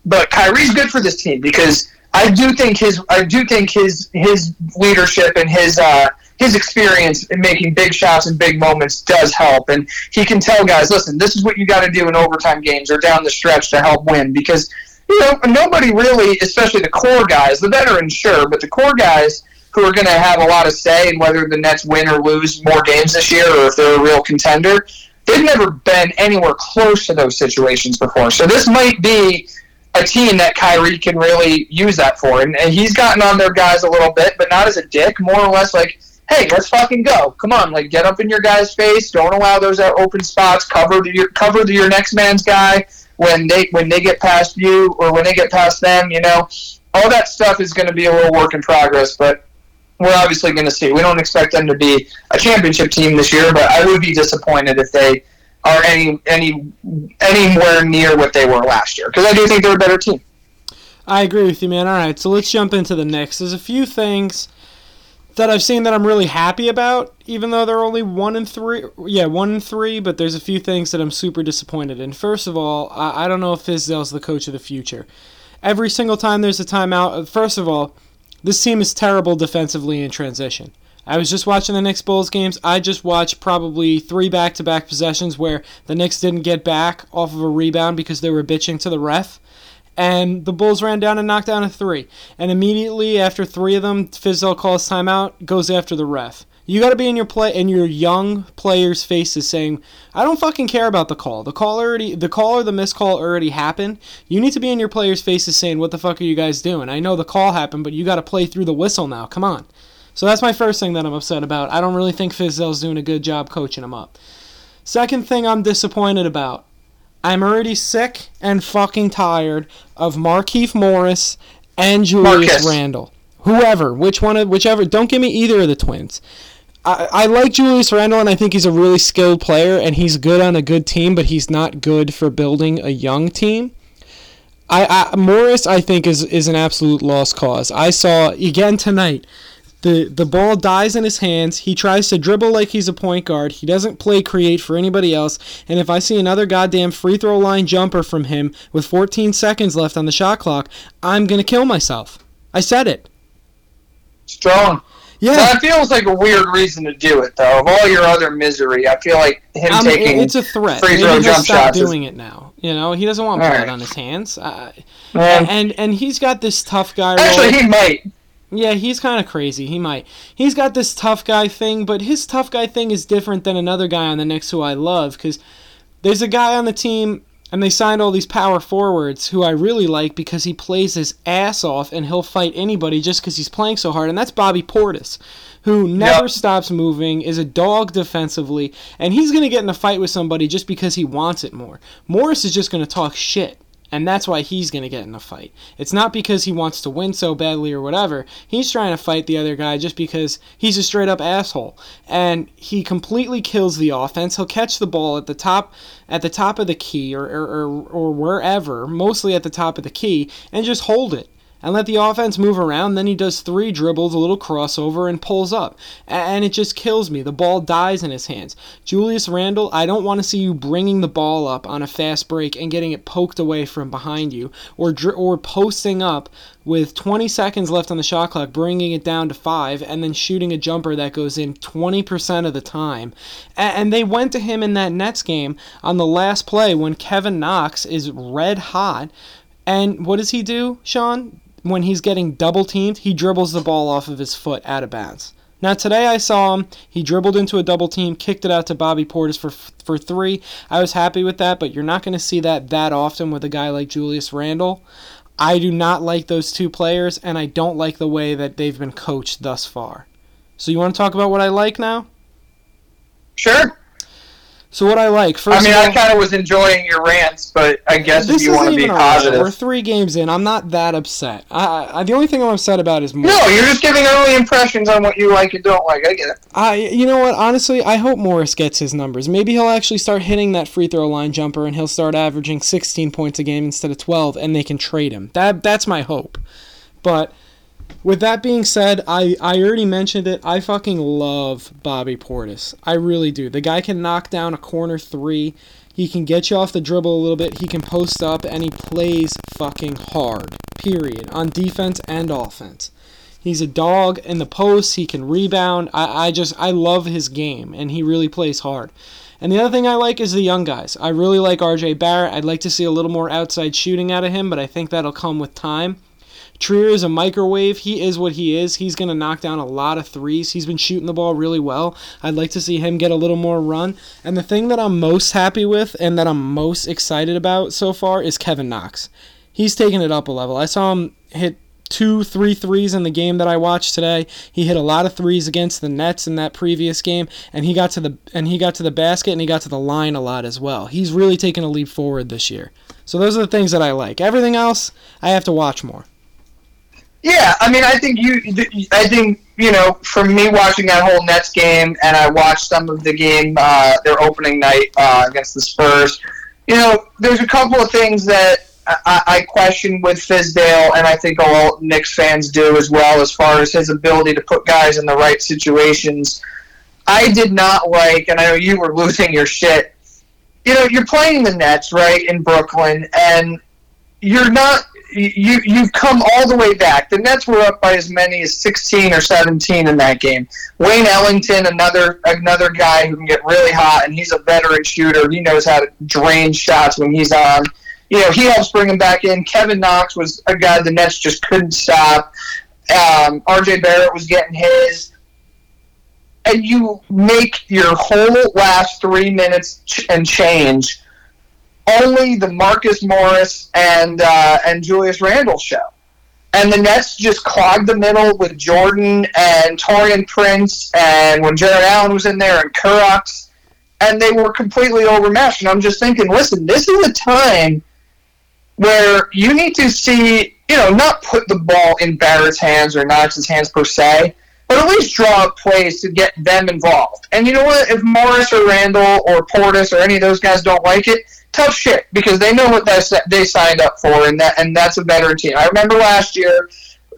But Kyrie's good for this team because I do think his I do think his his leadership and his uh, his experience in making big shots and big moments does help, and he can tell guys, listen, this is what you got to do in overtime games or down the stretch to help win because you know nobody really, especially the core guys, the veterans sure, but the core guys who are going to have a lot of say in whether the Nets win or lose more games this year or if they're a real contender. They've never been anywhere close to those situations before, so this might be a team that Kyrie can really use that for. And, and he's gotten on their guys a little bit, but not as a dick, more or less like, hey, let's fucking go. Come on, like get up in your guy's face. Don't allow those open spots. Cover the, your cover the, your next man's guy when they when they get past you or when they get past them. You know, all that stuff is going to be a little work in progress, but. We're obviously going to see. We don't expect them to be a championship team this year, but I would be disappointed if they are any any anywhere near what they were last year because I do think they're a better team. I agree with you, man. All right, so let's jump into the Knicks. There's a few things that I've seen that I'm really happy about, even though they're only one and three. Yeah, one and three, but there's a few things that I'm super disappointed in. First of all, I, I don't know if Fizdale's the coach of the future. Every single time there's a timeout, uh, first of all, this team is terrible defensively in transition. I was just watching the Knicks Bulls games. I just watched probably three back to back possessions where the Knicks didn't get back off of a rebound because they were bitching to the ref and the Bulls ran down and knocked down a three. And immediately after three of them, Fizdale calls timeout, goes after the ref. You got to be in your play in your young players' faces saying, "I don't fucking care about the call. The call already, the call or the missed call already happened. You need to be in your players' faces saying, "What the fuck are you guys doing? I know the call happened, but you got to play through the whistle now. Come on." So that's my first thing that I'm upset about. I don't really think Fizdale's doing a good job coaching them up. Second thing I'm disappointed about. I'm already sick and fucking tired of Markieff Morris and Julius Marcus. Randle. Whoever, which one, of, whichever. Don't give me either of the twins. I, I like Julius Randle, and I think he's a really skilled player, and he's good on a good team, but he's not good for building a young team. I, I Morris, I think, is is an absolute lost cause. I saw again tonight. The, the ball dies in his hands. He tries to dribble like he's a point guard. He doesn't play create for anybody else. And if I see another goddamn free throw line jumper from him with 14 seconds left on the shot clock, I'm going to kill myself. I said it. Strong. Yeah. That feels like a weird reason to do it, though. Of all your other misery, I feel like him Um, taking it's a threat. free Maybe throw he'll jump stop shots is- doing it now. You know, he doesn't want blood right. on his hands. Uh, and and he's got this tough guy. role. actually, he might. Yeah, he's kind of crazy. He might. He's got this tough guy thing, but his tough guy thing is different than another guy on the Knicks who I love because there's a guy on the team and they signed all these power forwards who I really like because he plays his ass off and he'll fight anybody just because he's playing so hard, and that's Bobby Portis, who never Yep. stops moving, is a dog defensively, and he's going to get in a fight with somebody just because he wants it more. Morris is just going to talk shit. And that's why he's going to get in a fight. It's not because he wants to win so badly or whatever. He's trying to fight the other guy just because he's a straight up asshole. And he completely kills the offense. He'll catch the ball at the top at the top of the key or, or, or, or wherever, mostly at the top of the key, and just hold it. And let the offense move around. Then he does three dribbles, a little crossover, and pulls up. And it just kills me. The ball dies in his hands. Julius Randle, I don't want to see you bringing the ball up on a fast break and getting it poked away from behind you, or or posting up with 20 seconds left on the shot clock, bringing it down to five, and then shooting a jumper that goes in 20% of the time. And they went to him in that Nets game on the last play when Kevin Knox is red hot. And what does he do, Sean? When he's getting double teamed, he dribbles the ball off of his foot out of bounds. Now today I saw him. He dribbled into a double team, kicked it out to Bobby Portis for for three. I was happy with that, but you're not going to see that that often with a guy like Julius Randle. I do not like those two players, and I don't like the way that they've been coached thus far. So you want to talk about what I like now? Sure. So what I like first. I mean, I kind of was enjoying your rants, but I guess if you want to be positive, we're three games in. I'm not that upset. I, I, the only thing I'm upset about is more. No, you're just giving early impressions on what you like and don't like. I get it. I, you know what? Honestly, I hope Morris gets his numbers. Maybe he'll actually start hitting that free throw line jumper, and he'll start averaging 16 points a game instead of 12, and they can trade him. That that's my hope. But with that being said, I, I already mentioned it. I fucking love Bobby Portis. I really do. The guy can knock down a corner three. He can get you off the dribble a little bit. He can post up, and he plays fucking hard. Period. On defense and offense. He's a dog in the post. He can rebound. I, I just I love his game, and he really plays hard. And the other thing I like is the young guys. I really like RJ Barrett. I'd like to see a little more outside shooting out of him, but I think that'll come with time. Trier is a microwave. He is what he is. He's going to knock down a lot of threes. He's been shooting the ball really well. I'd like to see him get a little more run. And the thing that I'm most happy with and that I'm most excited about so far is Kevin Knox. He's taken it up a level. I saw him hit two, three threes in the game that I watched today. He hit a lot of threes against the Nets in that previous game, and he got to the and he got to the basket and he got to the line a lot as well. He's really taken a leap forward this year. So those are the things that I like. Everything else, I have to watch more. Yeah, I mean, I think you. I think you know, from me watching that whole Nets game, and I watched some of the game, uh, their opening night uh, against the Spurs. You know, there's a couple of things that I, I question with Fizdale, and I think all Knicks fans do as well, as far as his ability to put guys in the right situations. I did not like, and I know you were losing your shit. You know, you're playing the Nets, right, in Brooklyn, and you're not you you've come all the way back. The Nets were up by as many as 16 or 17 in that game. Wayne Ellington, another another guy who can get really hot, and he's a veteran shooter. He knows how to drain shots when he's on. You know, he helps bring him back in. Kevin Knox was a guy the Nets just couldn't stop. Um, R.J. Barrett was getting his. And you make your whole last three minutes ch- and change only the Marcus Morris and uh, and Julius Randle show. And the Nets just clogged the middle with Jordan and Taurean Prince, and when Jarrett Allen was in there, and Kurucs, and they were completely overmatched. And I'm just thinking, listen, this is a time where you need to see, you know, not put the ball in Barrett's hands or Knox's hands per se, but at least draw up plays to get them involved. And you know what? If Morris or Randle or Portis or any of those guys don't like it, tough shit because they know what that they signed up for, and that and that's a veteran team. I remember last year,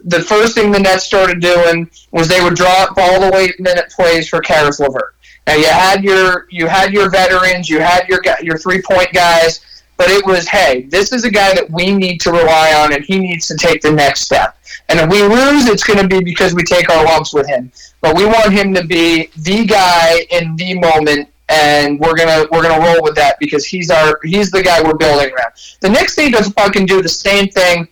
the first thing the Nets started doing was they would draw up all the way minute plays for Caris LeVert. Now you had your you had your veterans, you had your your three point guys, but it was hey, this is a guy that we need to rely on, and he needs to take the next step. And if we lose, it's going to be because we take our lumps with him. But we want him to be the guy in the moment and we're gonna we're gonna roll with that because he's our he's the guy we're building around. The Knicks need to fucking do the same thing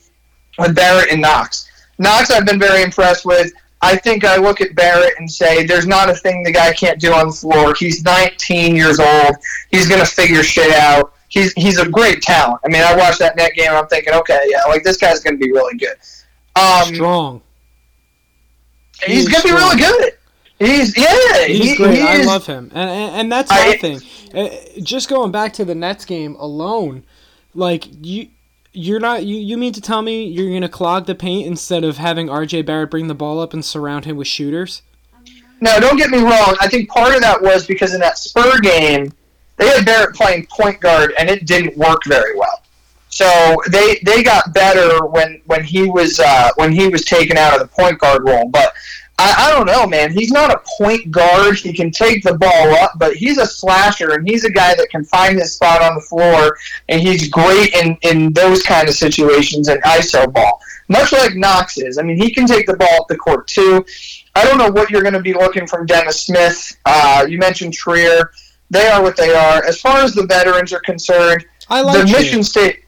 with Barrett and Knox. Knox, I've been very impressed with. I think I look at Barrett and say, there's not a thing the guy can't do on the floor. He's 19 years old. He's gonna figure shit out. He's he's a great talent. I mean, I watched that net game and I'm thinking, okay, yeah, like this guy's gonna be really good. Um, strong. He's, he's gonna strong. be really good. He's yeah, he's he, great. He I love him, and and, and that's my thing. Uh, just going back to the Nets game alone, like you. You're not you, you mean to tell me you're gonna clog the paint instead of having RJ Barrett bring the ball up and surround him with shooters? No, don't get me wrong. I think part of that was because in that Spur game, they had Barrett playing point guard and it didn't work very well. So they they got better when when he was uh, when he was taken out of the point guard role. But I, I don't know, man. He's not a point guard. He can take the ball up, but he's a slasher, and he's a guy that can find his spot on the floor, and he's great in, in those kind of situations and ISO ball. Much like Knox is. I mean, he can take the ball up the court, too. I don't know what you're going to be looking from Dennis Smith. Uh, you mentioned Trier. They are what they are. As far as the veterans are concerned, I like the Mission State.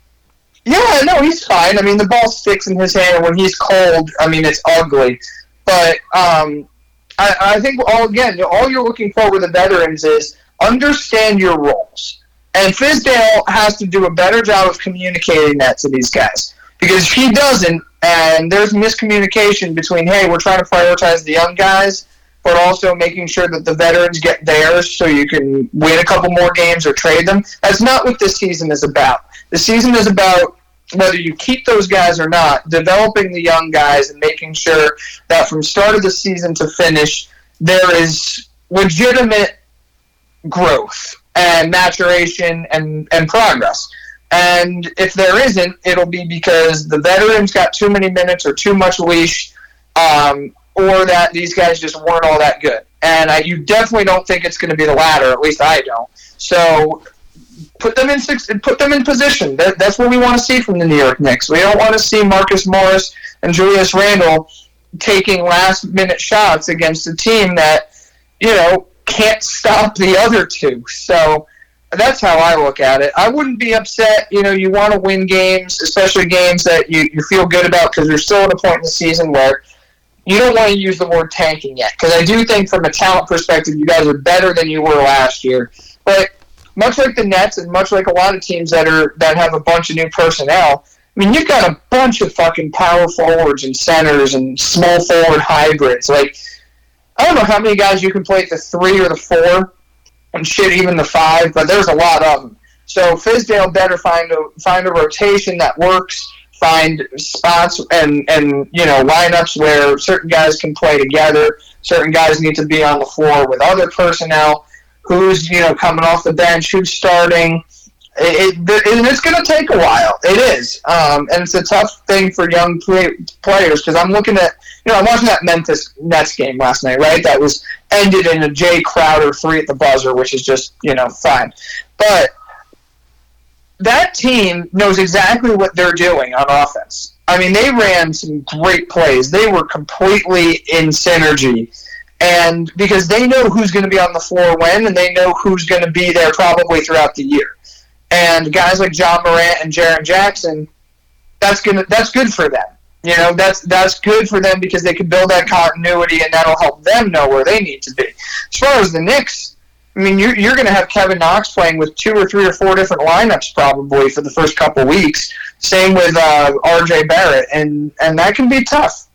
Yeah, no, he's fine. I mean, the ball sticks in his hand, and when he's cold, I mean, it's ugly. But um, I, I think all again, all you're looking for with the veterans is understand your roles. And Fizdale has to do a better job of communicating that to these guys. Because if he doesn't, and there's miscommunication between, hey, we're trying to prioritize the young guys, but also making sure that the veterans get theirs so you can win a couple more games or trade them. That's not what this season is about. The season is about whether you keep those guys or not, developing the young guys and making sure that from start of the season to finish, there is legitimate growth and maturation and, and progress. And if there isn't, it'll be because the veterans got too many minutes or too much leash, um, or that these guys just weren't all that good. And I, you definitely don't think it's going to be the latter. At least I don't. So put them in six, put them in position. That, that's what we want to see from the New York Knicks. We don't want to see Marcus Morris and Julius Randle taking last minute shots against a team that you know can't stop the other two. So that's how I look at it. I wouldn't be upset. You know, you want to win games, especially games that you, you feel good about because you're still at a point in the season where you don't want to use the word tanking yet. Because I do think, from a talent perspective, you guys are better than you were last year. But much like the Nets and much like a lot of teams that are that have a bunch of new personnel, I mean, you've got a bunch of fucking power forwards and centers and small forward hybrids. Like, I don't know how many guys you can play at the three or the four, and shit, even the five, but there's a lot of them. So Fizdale better find a find a rotation that works. Find spots and and you know lineups where certain guys can play together. Certain guys need to be on the floor with other personnel who's you know coming off the bench, who's starting. It, it, it's going to take a while. It is, um, and it's a tough thing for young play, players because I'm looking at you know I'm watching that Memphis Nets game last night, right? That was ended in a Jae Crowder three at the buzzer, which is just you know fine, but that team knows exactly what they're doing on offense. I mean, they ran some great plays. They were completely in synergy and because they know who's going to be on the floor when, and they know who's going to be there probably throughout the year. And guys like John Morant and Jaren Jackson, that's gonna that's good for them. You know, that's that's good for them because they can build that continuity, and that'll help them know where they need to be. As far as the Knicks, I mean, you're, you're going to have Kevin Knox playing with two or three or four different lineups probably for the first couple weeks. Same with uh, R.J. Barrett, and and that can be tough.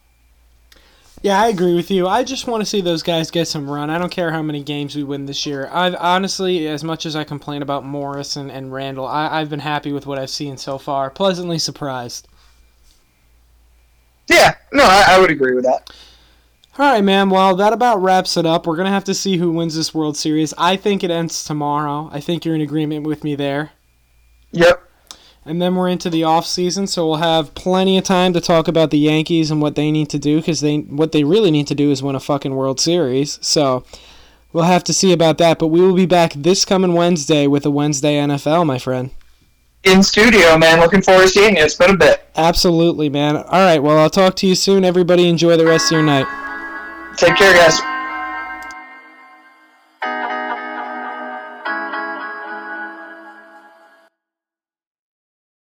Yeah, I agree with you. I just want to see those guys get some run. I don't care how many games we win this year. I've honestly, as much as I complain about Morris and, and Randle, I, I've been happy with what I've seen so far. Pleasantly surprised. Yeah, no, I, I would agree with that. All right, man. Well, that about wraps it up. We're going to have to see who wins this World Series. I think it ends tomorrow. I think you're in agreement with me there. Yep and then we're into the off season, so we'll have plenty of time to talk about the Yankees and what they need to do because they what they really need to do is win a fucking World Series. So we'll have to see about that. But we will be back this coming Wednesday with a Wednesday NFL, my friend. In studio, man. Looking forward to seeing you. It's been a bit. Absolutely, man. All right. Well, I'll talk to you soon. Everybody, enjoy the rest of your night. Take care, guys.